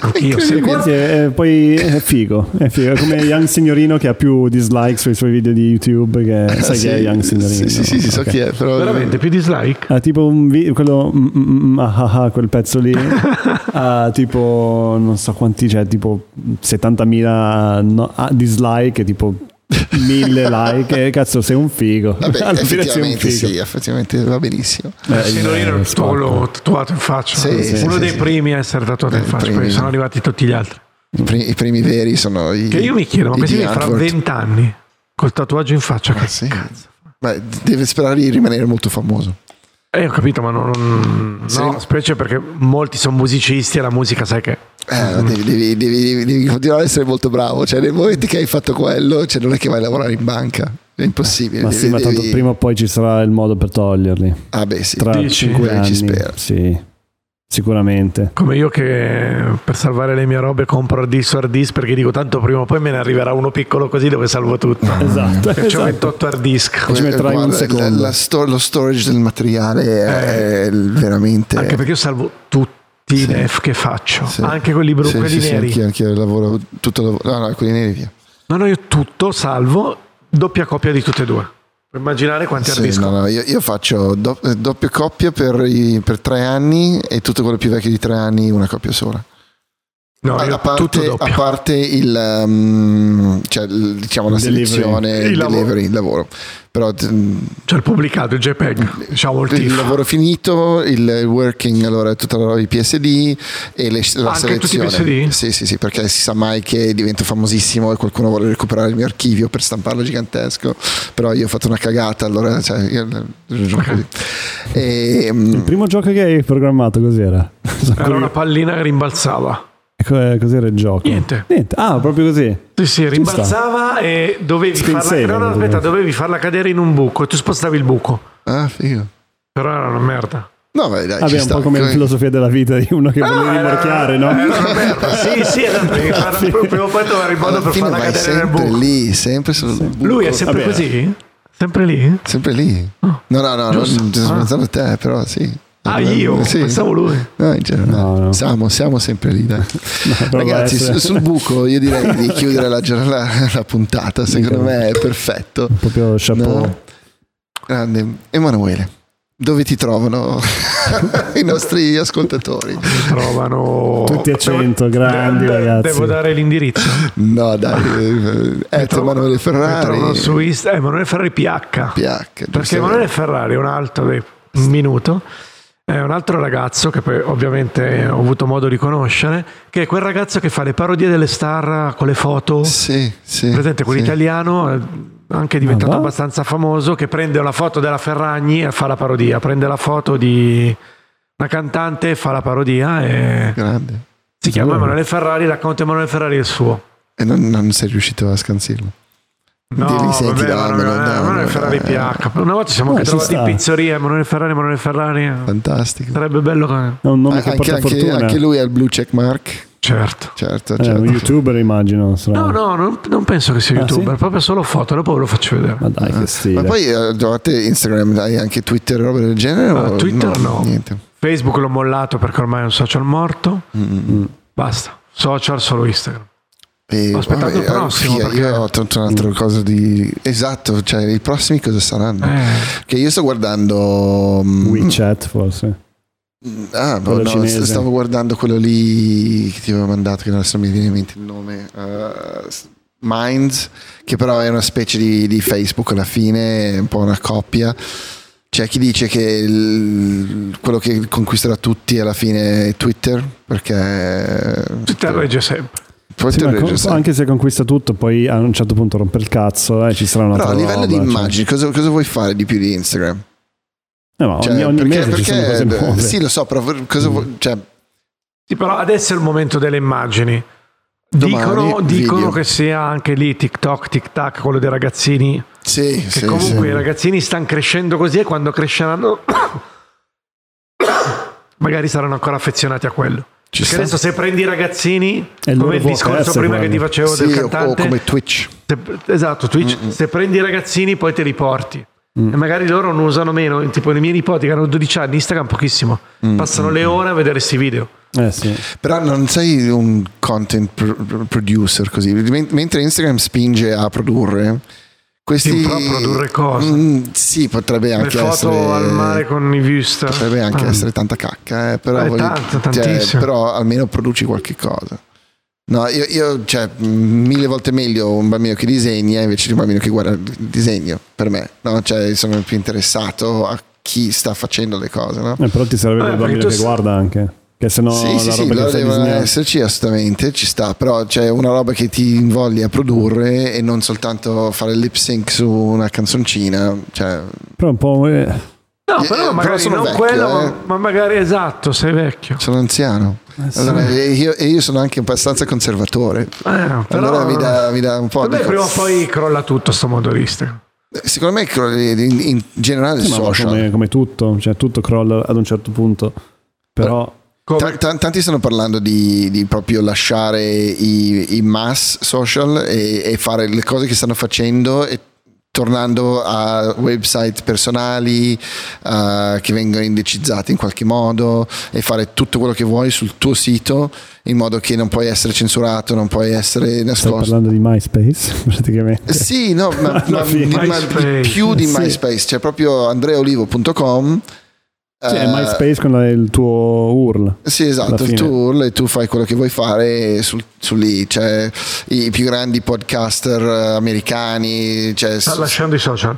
anch'io, sì, quindi è- è- poi è figo, è figo. È come Young Signorino che ha più dislike sui suoi video di YouTube. Che sai Sì, chi è Young Signorino? Sì, sì, sì, sì, so chi è. Però veramente più dislike. Ha tipo un video, quello mm, mm, mm, ah, ah, ah, quel pezzo lì ha tipo non so quanti c'è, tipo 70.000 no- ah, dislike e tipo 1000 like. E cazzo, sei un figo. Vabbè, Alla fine sei un effettivamente figo. sì, effettivamente va benissimo. Eh, Signorino il il spot. l'ho tatuato in faccia. Sì, sì, Uno sì, dei sì. primi a essere tatuato in Eh, faccia, primi. poi sono arrivati tutti gli altri. I primi, i primi veri sono i. Che io mi chiedo, ma i questi Dean qui fra Antwoord. 20 anni col tatuaggio in faccia, Ah, che cazzo? Beh, deve sperare di rimanere molto famoso. Eh, ho capito, ma non, non- Sì. no, specie perché molti sono musicisti e la musica sai che Eh, devi, devi- devi- devi- devi continuare ad essere molto bravo. Cioè, nel momento che hai fatto quello, cioè, non è che vai a lavorare in banca. È impossibile. Ma devi- sì, ma tanto devi- prima o poi ci sarà il modo per toglierli. Ah, beh, sì. Tra Dici? 5 Quello anni. ci spero. Sì. Sicuramente. Come io che per salvare le mie robe compro hard disk su hard disk perché dico tanto prima o poi me ne arriverà uno piccolo così dove salvo tutto. Esatto. E c'ho esatto. 28 hard disk. Ci metterai un secondo. la- la sto- lo storage del materiale è veramente... Anche perché io salvo tutti i DEF che faccio, Sì. anche quelli blu, Sì, quelli sì, sì, neri. anch'io, anch'io lavoro tutto lavoro- no, no, quelli neri via. No, no, io tutto salvo, doppia copia di tutte e due. Per immaginare quanti Sì, no, no, io, io faccio do- eh, doppia coppia per, i- per tre anni e tutto quello più vecchio di tre anni una coppia sola. No, a, parte, tutto a parte il, um, cioè, il- diciamo la delivery. selezione, il delivery, il lavoro. Però t- C'è il pubblicato, il JPEG, diciamo il il lavoro finito, il working, allora tutta la roba di PSD e le, la Anche tutti i selezione. PSD? Sì, sì, sì, perché si sa mai che divento famosissimo e qualcuno vuole recuperare il mio archivio per stamparlo gigantesco. Però io ho fatto una cagata, allora cioè, io, così. E, mm, Il primo gioco che hai programmato cos'era? Era una pallina che rimbalzava. Co- Cos'era il gioco? Niente. Niente. Ah, proprio così. Sì, sì, rimbalzava e dovevi Screen farla, no, no, aspetta, dovevi farla cadere in un buco e tu spostavi il buco. ah, figo. Però era una merda. No, beh, dai, ci Vabbè, un sta. po' come la filosofia della vita di uno che vuole era- rimorchiare, no? Era una merda. Sì, sì, esatto. devi farla- Prima o poi trovare il modo per farla cadere nel sempre buco. lì, sempre sul buco. Lui è sempre Vabbè. così? Sempre lì? Sempre lì. No, no, no, Giusto. non sto Ah. pensando a te, però sì. Ah, Eh, io? Sì. Pensavo lui. No, in generale. No, no. Siamo, siamo sempre lì, Ragazzi, su- sul buco io direi di chiudere la, la- la puntata, secondo me è perfetto. proprio chapeau. No? Grande. Emanuele, dove ti trovano i nostri ascoltatori? Mi trovano. Tutti a cento, grandi Devo- ragazzi. Devo dare l'indirizzo. No, dai, eh, et Emanuele Mi trovano Ferrari, su Insta- Emanuele Ferrari PH. PH. Perché? Emanuele Ferrari è un altro dei- un minuto. È un altro ragazzo che poi ovviamente ho avuto modo di conoscere, che è quel ragazzo che fa le parodie delle star con le foto. Sì, sì. Presente, quell'italiano, eh, anche diventato Ah, abbastanza famoso, che prende la foto della Ferragni e fa la parodia, prende la foto di una cantante e fa la parodia e Grande. si chiama Sì. Emanuele Ferrari, l'account Emanuele Ferrari il suo. E non, non sei riuscito a scansirlo. No, Devi senti, vabbè, dammelo, Emanuele, dammelo, Emanuele Ferrari dai. PH. Una volta ci siamo No, anche trovati in pizzeria, Emanuele Ferrari, Emanuele Ferrari. Fantastico. Sarebbe bello che... È un nome che anche, porta anche- fortuna. anche lui ha il blue check mark. Certo. Certo, Eh, certo. un youtuber immagino. sarà. No, no, non, non penso che sia Ah, youtuber, sì? proprio solo foto, dopo ve lo faccio vedere. Ma dai, che stile. Ma poi eh, trovate Instagram, hai anche Twitter e robe del genere? Ah, o Twitter no. Niente. Facebook l'ho mollato perché ormai è un social morto. Mm. Basta. Social solo Instagram. E, Sto aspettando il vabbè, prossimo, fia, perché- Io ho tutta un'altra cosa di... Esatto, cioè i prossimi cosa saranno? Eh, Che io sto guardando... mm, WeChat forse. Ah, boh, no, cinese. stavo guardando quello lì che ti avevo mandato, che adesso non mi viene in mente il nome. eh, Minds, che però è una specie di, di Facebook alla fine, un po' una coppia. C'è chi dice che il- quello che conquisterà tutti alla fine è Twitter, perché Twitter regge sempre. Sì, con- anche se conquista tutto, poi a un certo punto rompe il cazzo e ci sarà una Però a livello di cioè. immagini, cosa, cosa vuoi fare di più di Instagram? Eh, ma Cioè, ogni, ogni perché, mese ci sono cose perché- nuove. sì, lo so, però cosa vuoi- cioè, Sì, però adesso è il momento delle immagini. Dicono, dicono che sia anche lì TikTok, TikTok, quello dei ragazzini. sì, Che sì, comunque sì. i ragazzini stanno crescendo così e quando cresceranno magari saranno ancora affezionati a quello. Ci Perché adesso se prendi i ragazzini, È il come il discorso prima che quello. ti facevo Sì, del o- o cantante, come Twitch. se- esatto, Twitch, se prendi i ragazzini poi te li porti. E magari loro non usano meno, tipo i miei nipoti che hanno 12 anni, Instagram pochissimo, passano le ore a vedere questi video. Eh sì. Però non sei un content pro- producer così, Men- mentre Instagram spinge a produrre. Questi, però produrre cosa? Mm, sì, potrebbe Le anche foto essere. al mare con i views. Potrebbe anche Ah. essere tanta cacca, eh, però, Eh, voglio- tanto, cioè, tantissimo. però almeno produci qualche cosa. No, io, io, cioè, mh, mille volte meglio un bambino che disegna invece di un bambino che guarda il disegno, per me. No? Cioè, sono più interessato a chi sta facendo le cose. No? Eh, però ti serve Eh, il bambino che guarda anche. Che se no sì, la sì, sì, disegnando- esserci assolutamente, ci sta, però c'è una roba che ti invoglia a produrre e non soltanto fare il lip sync su una canzoncina. Cioè, Però un po'... eh, No, Eh, però però magari sono non vecchio, quello, eh. ma, ma magari esatto, sei vecchio. sono anziano. sì. Allora, e, io, e io sono anche abbastanza conservatore. Eh, però, allora mi dà, mi dà un po' Vabbè, di... prima o poi crolla tutto sto modo di Instagram. Secondo me in, in generale ma social. come, come tutto, cioè tutto crolla ad un certo punto. Però Ta- ta- tanti stanno parlando di, di proprio lasciare i, i mass social e, e fare le cose che stanno facendo e tornando a website personali eh, che vengono indicizzati in qualche modo e fare tutto quello che vuoi sul tuo sito in modo che non puoi essere censurato, non puoi essere Stai nascosto. parlando di MySpace, praticamente. Sì, no, ma, ma- ma di più di Sì. MySpace, c'è proprio andreaolivo.com. Sì, è eh, MySpace con la- il tuo URL. Sì, esatto, il tuo URL e tu fai quello che vuoi fare sul, su lì. Cioè, i più grandi podcaster eh, americani cioè, Sta lasciando i social.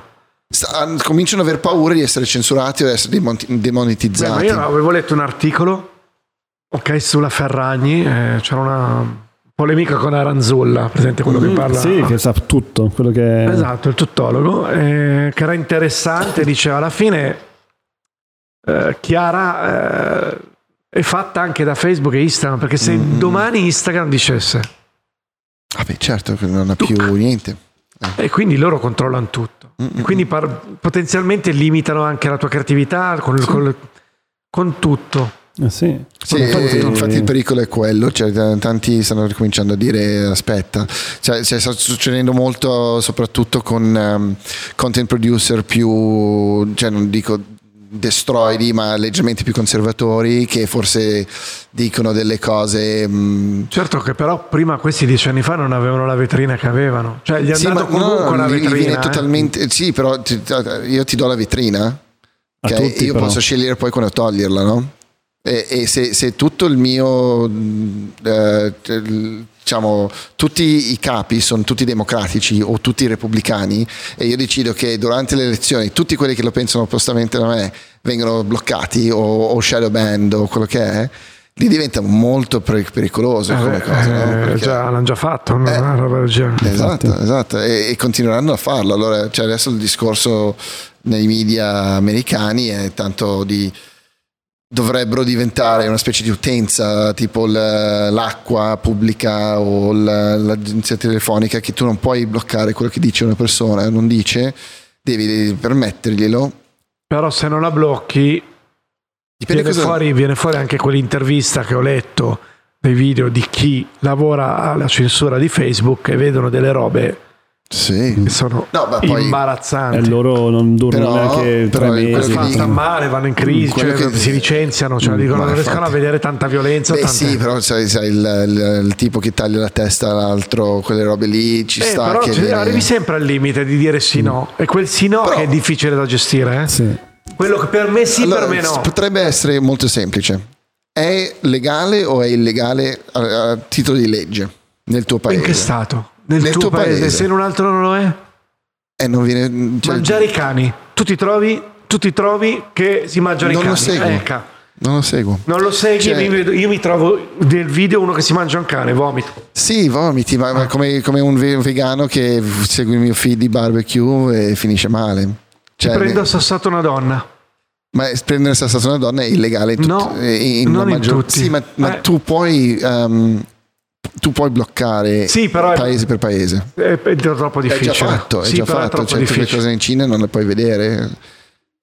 sta- cominciano ad aver paura di essere censurati o di essere demonti- Beh, ma demonetizzati. io avevo letto un articolo, ok, sulla Ferragni, eh, c'era una polemica con Aranzulla, presente quello che parla. Sì, che sa tutto. Quello che Esatto, il tuttologo, eh, che era interessante, diceva alla fine eh, Chiara eh, è fatta anche da Facebook e Instagram, perché se Mm. domani Instagram dicesse, Vabbè, certo che non ha più Tu- niente. e quindi loro controllano tutto, Mm, e quindi par- potenzialmente limitano anche la tua creatività con, il- con il- con tutto. Eh, sì. Sì, Infatti- eh, infatti il pericolo è quello, cioè, tanti stanno ricominciando a dire aspetta, cioè, cioè, sta succedendo molto soprattutto con ehm, content producer più, cioè non dico destroidi ma leggermente più conservatori che forse dicono delle cose mh, Certo che però prima questi dieci anni fa non avevano la vetrina che avevano, cioè gli è sì, andato ma no, comunque la vetrina. eh. totalmente sì però ti- io ti do la vetrina A ok? tutti, io però. posso scegliere poi quando toglierla no? E, e se, se tutto il mio eh, diciamo tutti i capi sono tutti democratici o tutti repubblicani e io decido che durante le elezioni tutti quelli che lo pensano oppostamente da me vengono bloccati o, o shadow banned o quello che è lì diventa molto per- pericoloso Eh, come cosa no? eh, Perché- già, l'hanno già fatto, no? Eh. una roba del genere. Esatto, Infatti. esatto, e, e continueranno a farlo. Allora, cioè adesso il discorso nei media americani è tanto di dovrebbero diventare una specie di utenza tipo l'acqua pubblica o l'agenzia telefonica che tu non puoi bloccare quello che dice una persona, non dice, devi permetterglielo. Però se non la blocchi viene, fuori, viene fuori anche quell'intervista che ho letto dei video di chi lavora alla censura di Facebook e vedono delle robe Sì. che sono No, ma poi- imbarazzanti. E loro non durano Però- neanche tre mesi. Fanno dico. male, vanno in crisi, cioè, che- si licenziano, cioè, Mm, dicono, non riescono a infatti. vedere tanta violenza. Beh tante- sì, però sai, sai, il, il- il tipo che taglia la testa all'altro, quelle robe lì ci Eh, sta. però che cioè, arrivi sempre al limite di dire sì no e quel sì no Però- che è difficile da gestire eh? Sì. quello che per me sì Allora, per me no Potrebbe essere molto semplice. È legale o è illegale a, a titolo di legge nel tuo paese? in che stato? Nel, Nel tuo, tuo paese, paese. se in un altro non lo è Eh, non viene, cioè, mangiare i cani tu ti trovi, tu ti trovi che si mangiano Non i lo cani seguo. Ecco. Non lo seguo. non lo segui Cioè- mi vedo- io mi trovo nel video uno che si mangia un cane vomito Sì, vomiti, ma, ma come, come un ve- vegano che segue il mio feed di barbecue e finisce male. Cioè, prendo assassato una donna Ma prendere sassato una donna è illegale in tut- No, eh, in non in maggior- tutti. Sì, ma, ma Eh. tu puoi ehm, tu puoi bloccare Sì, però è- paese per paese. è, è troppo È difficile già fatto, è sì, già è fatto. troppo Cioè, tutte le difficile cose in Cina non le puoi vedere.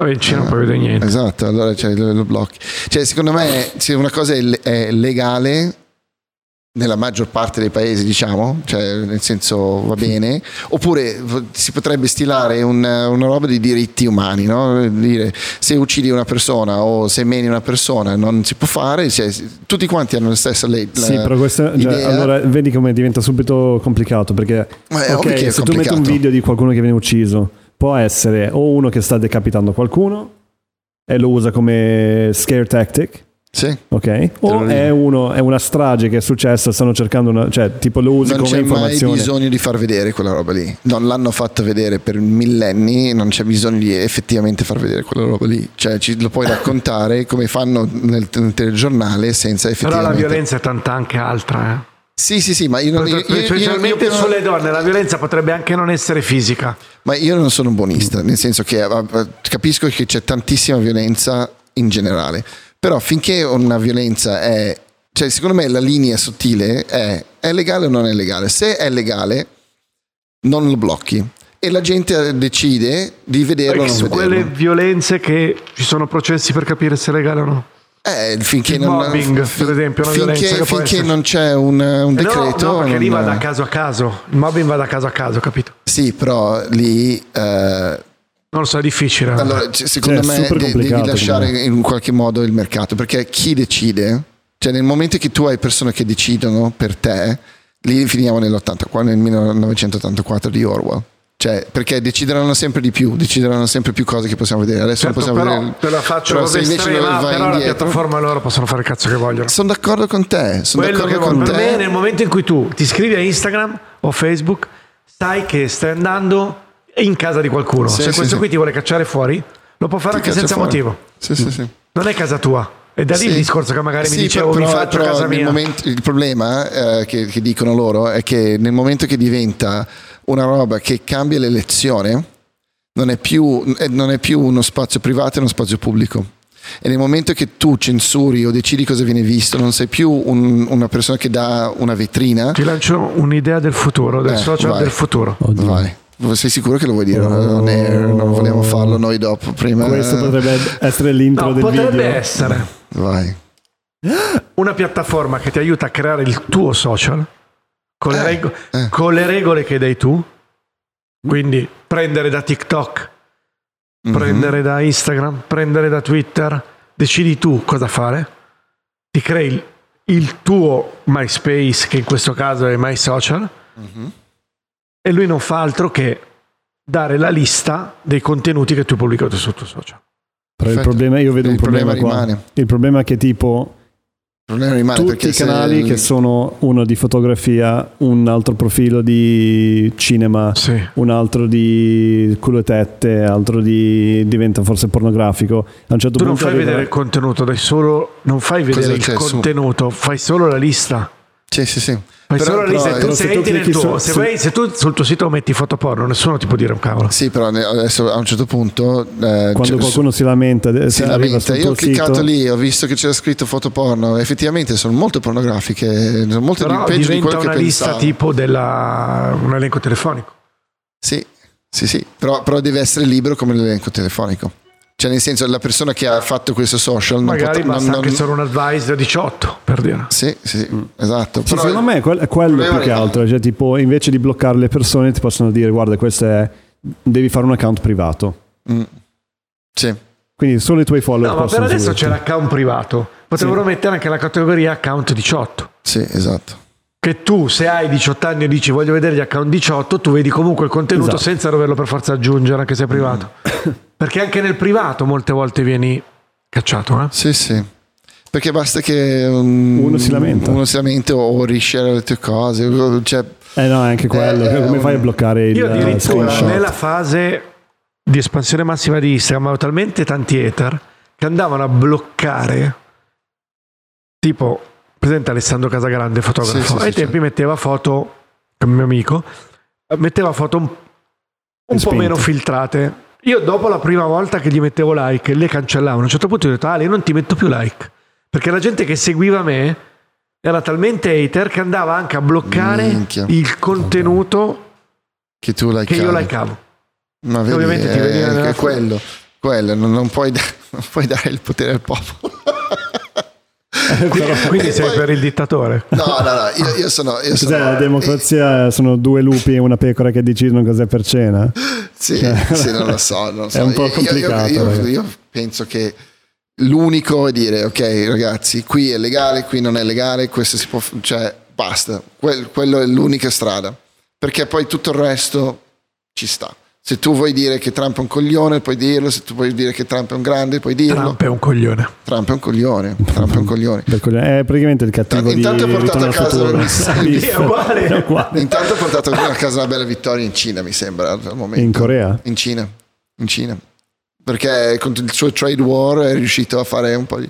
In Cina non puoi vedere niente Esatto, allora cioè, lo, lo blocchi. Cioè, secondo me, se una cosa è, è legale nella maggior parte dei paesi, diciamo, cioè nel senso va bene, oppure si potrebbe stilare un- una roba di diritti umani, no? Dire se uccidi una persona o se meni una persona non si può fare, cioè, tutti quanti hanno la stessa legge. Sì, però già, idea. allora vedi come diventa subito complicato perché Ma è ok, ovvio che è se tu metti un complicato. video di qualcuno che viene ucciso, può essere o uno che sta decapitando qualcuno e lo usa come scare tactic, Sì. ok? O è, uno, è una strage che è successa, stanno cercando una, cioè tipo lo usi Non come c'è mai informazione. bisogno di far vedere quella roba lì. Non l'hanno fatta vedere per millenni, non c'è bisogno di effettivamente far vedere quella roba lì. Cioè ci, lo puoi raccontare come fanno nel, nel telegiornale senza però effettivamente... la violenza è tanta anche altra eh. Sì, sì, sì, ma io non, io, io- io- io- specialmente io- sulle donne la violenza potrebbe anche non essere fisica ma io non sono un buonista, nel senso che eh, capisco che c'è tantissima violenza in generale, però finché una violenza è... Cioè, secondo me la linea sottile è è legale o non è legale. Se è legale, non lo blocchi. E la gente decide di vederlo o Perché non su vederlo. quelle violenze che ci sono processi per capire se è legale o no Eh, finché Il non, mobbing, fi- per esempio, finché, finché non c'è un, un Eh no, decreto. No, perché lì non- va da caso a caso. Il mobbing va da caso a caso, capito? Sì, però lì eh, Non lo so, è difficile. allora, secondo Cioè, me devi lasciare come- in qualche modo il mercato perché chi decide, cioè nel momento che tu hai persone che decidono per te, lì finiamo nell'84, nel 1984 di Orwell. Cioè, perché decideranno sempre di più, decideranno sempre più cose che possiamo vedere. Adesso Certo, non possiamo però vedere. te la faccio però se invece estrema, vai però la indietro- piattaforma loro possono fare il cazzo che vogliono. Sono d'accordo con te, sono Quello che d'accordo con Per te. me, nel momento in cui tu ti iscrivi a Instagram o Facebook, sai che stai andando in casa di qualcuno. Sì, Se sì, questo sì. qui ti vuole cacciare fuori, lo può fare Ti anche senza fuori. motivo. Sì, sì, sì. Non è casa tua. E da lì il discorso che magari mi dicevo però- mi faccio però casa mia. momento- il problema eh, che, che dicono loro è che nel momento che diventa una roba che cambia l'elezione, non è più, eh, non è più uno spazio privato, è uno spazio pubblico. E nel momento che tu censuri o decidi cosa viene visto, non sei più un- una persona che dà una vetrina. Ti lancio un'idea del futuro, del Eh, social vai. del futuro. Oddio. Vai. Sei sicuro che lo vuoi dire? Oh. Non, è- non vogliamo farlo noi dopo, prima. Questo potrebbe essere l'intro No, del potrebbe video. essere Vai. una piattaforma che ti aiuta a creare il tuo social con, le, Eh, rego- eh. con le regole che dai tu. Quindi prendere da TikTok, Mhm. prendere da Instagram, prendere da Twitter, decidi tu cosa fare, ti crei il, il tuo MySpace, che in questo caso è MySocial, Mhm. E lui non fa altro che dare la lista dei contenuti che tu hai pubblicato sul tuo social. Però il Perfetto. problema, io vedo Il un problema, problema qua. rimane. Il problema è che tipo Il tutti i se- canali che sono uno di fotografia, un altro profilo di cinema, Sì. un altro di culo e tette, altro di diventa forse pornografico. A un certo Tu non fai arriva- vedere il contenuto, dai solo, non fai vedere Cosa il c'è su? contenuto, fai solo la lista. Sì, sì, sì. Però- però- e tu se se tu clicchi tuo, su- se, su- vai- se tu sul tuo sito metti foto porno, nessuno ti può dire un cavolo. Sì, però adesso a un certo punto... eh, quando cioè, qualcuno si lamenta, se si lamenta. Io ho cliccato sito, lì, ho visto che c'era scritto foto porno. Effettivamente sono molto pornografiche, sono molto di Però peggio di diventa quello che una lista pensavo. tipo della, un elenco telefonico. Sì, sì, sì. Però, però deve essere libero come l'elenco telefonico. Cioè, nel senso, la persona che ha fatto questo social non Magari pot- basta non- anche solo un advisor 18, per dire. Sì, sì, sì, esatto. Sì, Però- secondo me è quel- è quello più che altro. Cioè, tipo, invece di bloccare le persone, ti possono dire: Guarda, questo è. Devi fare un account privato. Mm. Sì. Quindi solo i tuoi follower No, ma per possono adesso seguirti. c'è l'account privato. Potrebbero mettere anche la categoria account 18. Sì, esatto. Che tu, se hai 18 anni e dici voglio vedere gli account 18, tu vedi comunque il contenuto Esatto. senza doverlo per forza aggiungere, anche se è privato. Perché anche nel privato molte volte vieni cacciato. Eh? Sì, sì. Perché basta che um, Uno si lamenta. Uno si lamenta o rishare le tue cose. Cioè, Eh no, è anche quello. Eh, Come fai a bloccare il Io eh, addirittura screenshot? nella fase di espansione massiva di Instagram avevo talmente tanti hater che andavano a bloccare tipo presente Alessandro Casagrande fotografo Sì, sì, sì, ai tempi certo. metteva foto è un mio amico eh, metteva foto un, un po' meno filtrate io dopo la prima volta che gli mettevo like le cancellavo a un certo punto ho detto Ale io non ti metto più like perché la gente che seguiva me era talmente hater che andava anche a bloccare Minchia. il contenuto che tu l'hai che io likeavo Ma vedi, ovviamente ti è- veniva è quello. quello non, non puoi non puoi dare il potere al popolo. Quindi sei poi- per il dittatore. No, no, no, io, io sono... Io sono la democrazia? Sono due lupi e una pecora che decidono cos'è per cena? Sì, sì, non lo so. Non lo so. È un po' complicato, Io, io- penso che l'unico è dire, ok ragazzi, qui è legale, qui non è legale, questo si può... Cioè, basta. Quel- quello è l'unica strada. Perché poi tutto il resto ci sta. Se tu vuoi dire che Trump è un coglione, puoi dirlo. Se tu vuoi dire che Trump è un grande, puoi dirlo. Trump è un coglione. Trump è un coglione. Trump è un coglione. È praticamente il cattivo Intanto di ha portato a casa uguale. È uguale. Intanto ha portato a casa una bella vittoria in Cina, mi sembra, al momento. In Corea? In Cina. In Cina. Perché con il suo trade war è riuscito a fare un po' di...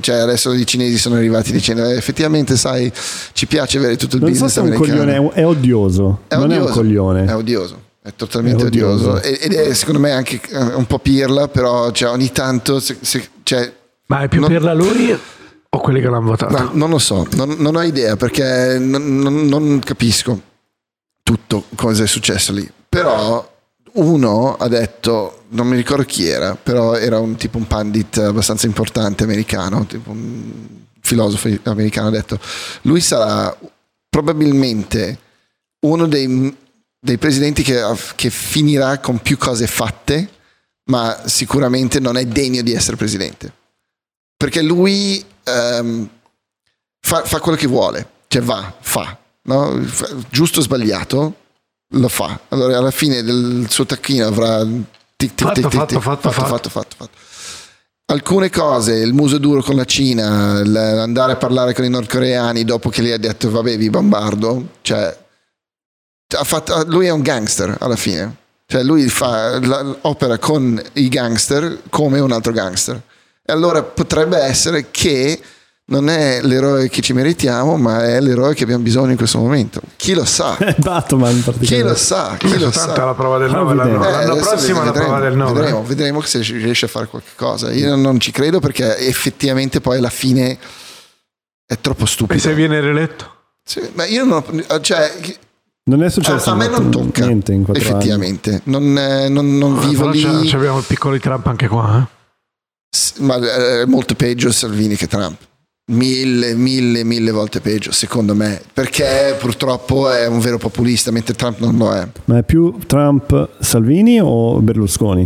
Cioè adesso i cinesi sono arrivati dicendo "Eh, effettivamente sai ci piace avere tutto il Non so business se è un americano. coglione, è, è odioso. È non è un odioso. coglione. È odioso. È totalmente È odioso. odioso. E- Ed è secondo me anche eh, un po' pirla, però cioè, ogni tanto... se- se- cioè, Ma è più Non- per la lui o quelli che l'hanno votato? No, non lo so, non, non ho idea perché non, non- non capisco tutto cosa è successo lì. Però uno ha detto, non mi ricordo chi era, però era un tipo un pandit abbastanza importante americano, tipo un filosofo americano, ha detto, lui sarà probabilmente uno dei, dei presidenti che, che finirà con più cose fatte, ma sicuramente non è degno di essere presidente. Perché lui ehm, fa, fa quello che vuole, cioè va, fa, no? giusto o sbagliato, lo fa. Allora alla fine del suo tacchino avrà tic, tic, Fatto, tic, fatto, fatto, fatto, fatto. fatto, fatto, fatto. Alcune cose, il muso duro con la Cina, l- andare a parlare con i nordcoreani dopo che lei ha detto vabbè vi bombardo, cioè fatto- lui è un gangster alla fine. Cioè lui fa, la- opera con i gangster come un altro gangster. E allora potrebbe essere che non è l'eroe che ci meritiamo, ma è l'eroe che abbiamo bisogno in questo momento. Chi lo sa? È Batman in Chi particolare. lo sa? Chi lo sa? la prova del Ah, 9 l'anno, vedremo. Eh, l'anno adesso prossimo è la vedremo, prova del 9 Vedremo, vedremo se riesce a fare qualche cosa. Io non ci credo perché effettivamente poi alla fine è troppo e stupido. se viene riletto Sì, ma io non ho- cioè, Non è a, successo a me non tocca niente in effettivamente. Non, eh, non- non vivo lì. c'è abbiamo il piccolo di Trump anche qua eh? S- ma è molto peggio Salvini che Trump. Mille, mille, mille volte peggio, secondo me, perché purtroppo è un vero populista, mentre Trump non lo è. Ma è più Trump Salvini o Berlusconi?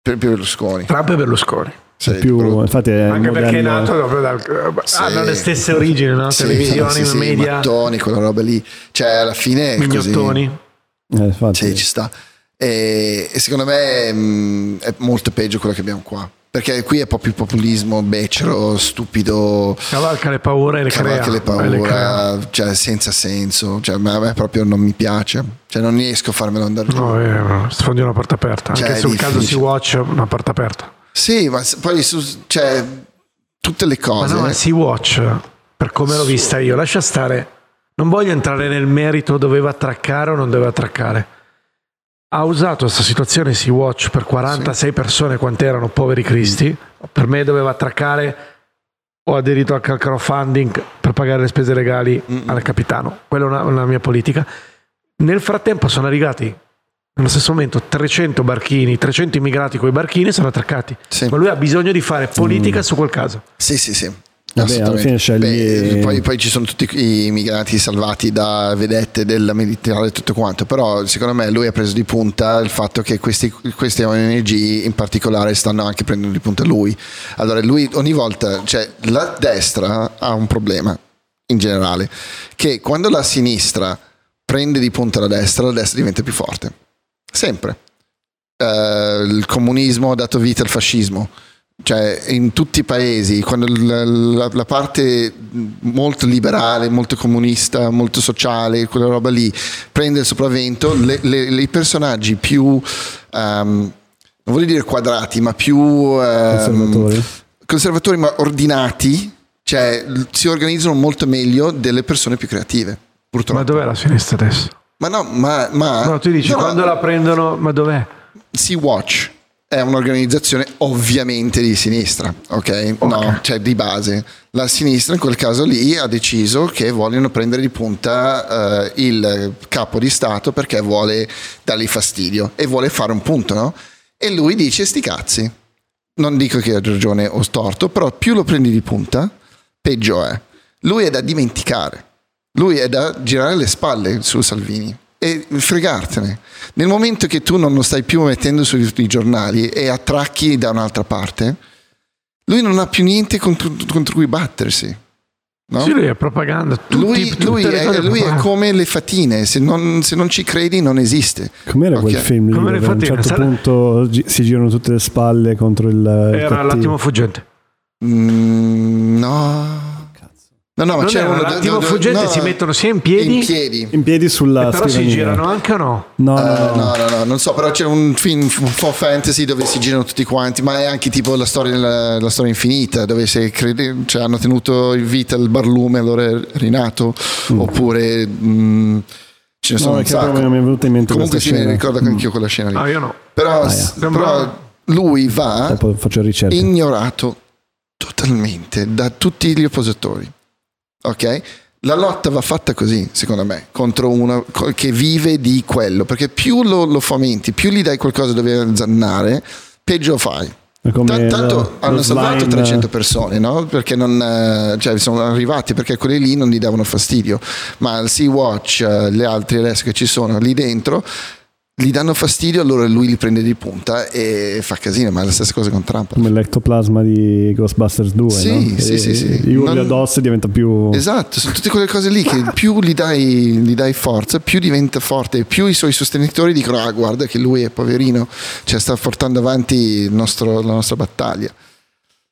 Per per Berlusconi. Trump e Berlusconi Sì, Più, infatti è anche perché è nato proprio dal Sì. hanno le stesse origini no? Sì, televisioni sì, sì, media mattoni, quella roba lì. Cioè, alla fine mignottoni Eh. Sì, ci sta. E, e secondo me mh, è molto peggio quello che abbiamo qua. Perché qui è proprio populismo becero, stupido, cavalca le paure e le crea cavalca le e le crea. paura, cioè senza senso. Cioè, a me proprio non mi piace. Cioè, non riesco a farmelo andare giù. No, eh, sfondi una porta aperta. Cioè, Anche sul caso difficile. Sea-Watch, una porta aperta. Sì, ma poi su, cioè, tutte le Ma cose. no, ma Sea-Watch, per come l'ho vista io, lascia stare. Non voglio entrare nel merito doveva attraccare o non doveva attraccare. Ha usato questa situazione Sea-Watch per 46 persone, quante erano poveri cristi. Per me doveva attraccare ho aderito al crowdfunding per pagare le spese legali al capitano. Quella è una, una mia politica. Nel frattempo sono arrivati nello stesso momento 300 barchini, 300 immigrati con i barchini sono attraccati. Sì. Ma lui ha bisogno di fare politica su quel caso. Sì, sì, sì. Vabbè, Beh, poi, poi ci sono tutti i migranti salvati da vedette della militare e tutto quanto, però secondo me lui ha preso di punta il fatto che questi, queste ONG in particolare stanno anche prendendo di punta lui. Allora lui ogni volta, cioè la destra ha un problema in generale, che quando la sinistra prende di punta la destra, la destra diventa più forte. Sempre. Eh, il comunismo ha dato vita al fascismo cioè in tutti i paesi quando la, la- la parte molto liberale molto comunista molto sociale quella roba lì prende il sopravvento le- le- i personaggi più ehm, non voglio dire quadrati ma più ehm, Conservatori. conservatori ma ordinati cioè si organizzano molto meglio delle persone più creative purtroppo Ma dov'è la sinistra adesso? Ma no ma, ma No, tu dici no, no, quando la prendono, ma dov'è? Sea Watch è un'organizzazione ovviamente di sinistra, ok? No, cioè di base. La sinistra in quel caso lì ha deciso che vogliono prendere di punta eh, il capo di Stato perché vuole dargli fastidio e vuole fare un punto, no? E lui dice sti cazzi. Non dico che ha ragione o storto, però più lo prendi di punta, peggio è. Lui è da dimenticare. Lui è da girare le spalle su Salvini e fregartene. Nel momento che tu non lo stai più mettendo sui, giornali e attracchi da un'altra parte, lui non ha più niente contro, contro cui battersi. no? Sì, lui è propaganda. Tutti, Lui, tutte lui le è, lui è come le fatine, se non, se non ci credi non esiste. Com'era quel Ok. film lì Come le dove a un certo sai- punto si girano tutte le spalle contro il, il Era cattivo? l'attimo fuggente. Mm, no. No, no, ma Non c'è uno l'attimo no, no, fuggente, no, si mettono sia in piedi, in piedi. In piedi sulla però si scrivania. girano anche o no? No, no, Eh, no. no, no, no, non so, però c'è un film un po' fantasy dove si girano tutti quanti, ma è anche tipo la storia, la, la storia infinita, dove se crede- cioè, hanno tenuto in vita il barlume, allora è rinato, oppure mh, ce ne sono No, un è che proprio sacco. non mi è venuta in mente Comunque questa sì, mi ricordo anch'io quella scena lì. Ah, io no. Però, Ah, yeah. però lui va ignorato totalmente da tutti gli oppositori. Ok? La lotta va fatta così, secondo me, contro uno che vive di quello, perché più lo, lo fomenti, più gli dai qualcosa dove zannare, peggio fai. Come Tan- Tanto lo- hanno lo salvato slime- 300 persone, no? Perché non, eh, cioè, sono arrivati perché quelli lì non gli davano fastidio, ma il Sea-Watch, eh, le altre adesso che ci sono lì dentro, gli danno fastidio, allora lui li prende di punta e fa casino, ma è la stessa cosa con Trump. Come l'ectoplasma di Ghostbusters 2, Sì, no? sì, Che sì, sì. Gli urli Non- addosso e diventa più... Esatto, sono tutte quelle cose lì che più gli dai, gli dai forza, più diventa forte, e più i suoi sostenitori dicono: Ah, guarda che lui è poverino, cioè sta portando avanti il nostro- la nostra battaglia.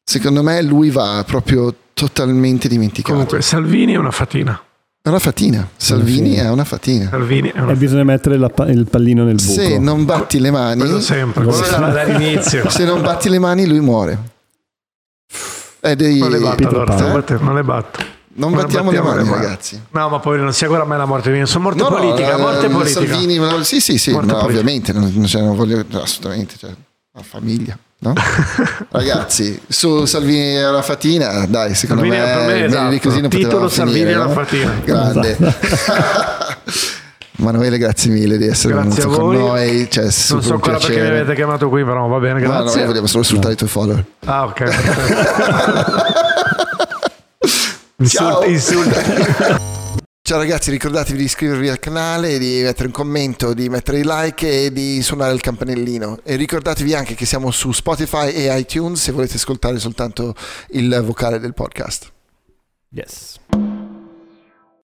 Secondo me lui va proprio totalmente dimenticato. Comunque, Salvini è una fatina. È una fatina. Salvini è una fatina. Salvini è una E bisogna mettere la pa- il pallino nel buco. Se non batti le mani, Quello sempre, quello Sì. da- dall'inizio. se non batti le mani, lui muore. È dei- Non le batto allora, Pan. non, batte- non le batto. non Non battiamo le battiamo mani, le mani. ragazzi. No, ma poi non si augura mai la morte Sono morte No, no, politica, eh, morte politica. Salvini, no, sì, sì, sì, Morte no, ovviamente, non, non- cioè, non voglio assolutamente, cioè, la famiglia, no? Ragazzi, su Salvini e la fatina, dai, secondo Salvini, me, me, esatto. così non Titolo Salvini finire, e la no? fatina. Grande. Manuele, grazie mille di essere Grazie venuto con noi, cioè, Non so ancora perché mi avete chiamato qui, però va bene, No, no, grazie. noi vogliamo solo sfruttare i tuoi follower. Ah, ok. Insulti, insulti. Ciao ragazzi, ricordatevi di iscrivervi al canale, di mettere un commento, di mettere i like e di suonare il campanellino. E ricordatevi anche che siamo su Spotify e iTunes se volete ascoltare soltanto il vocale del podcast. Yes.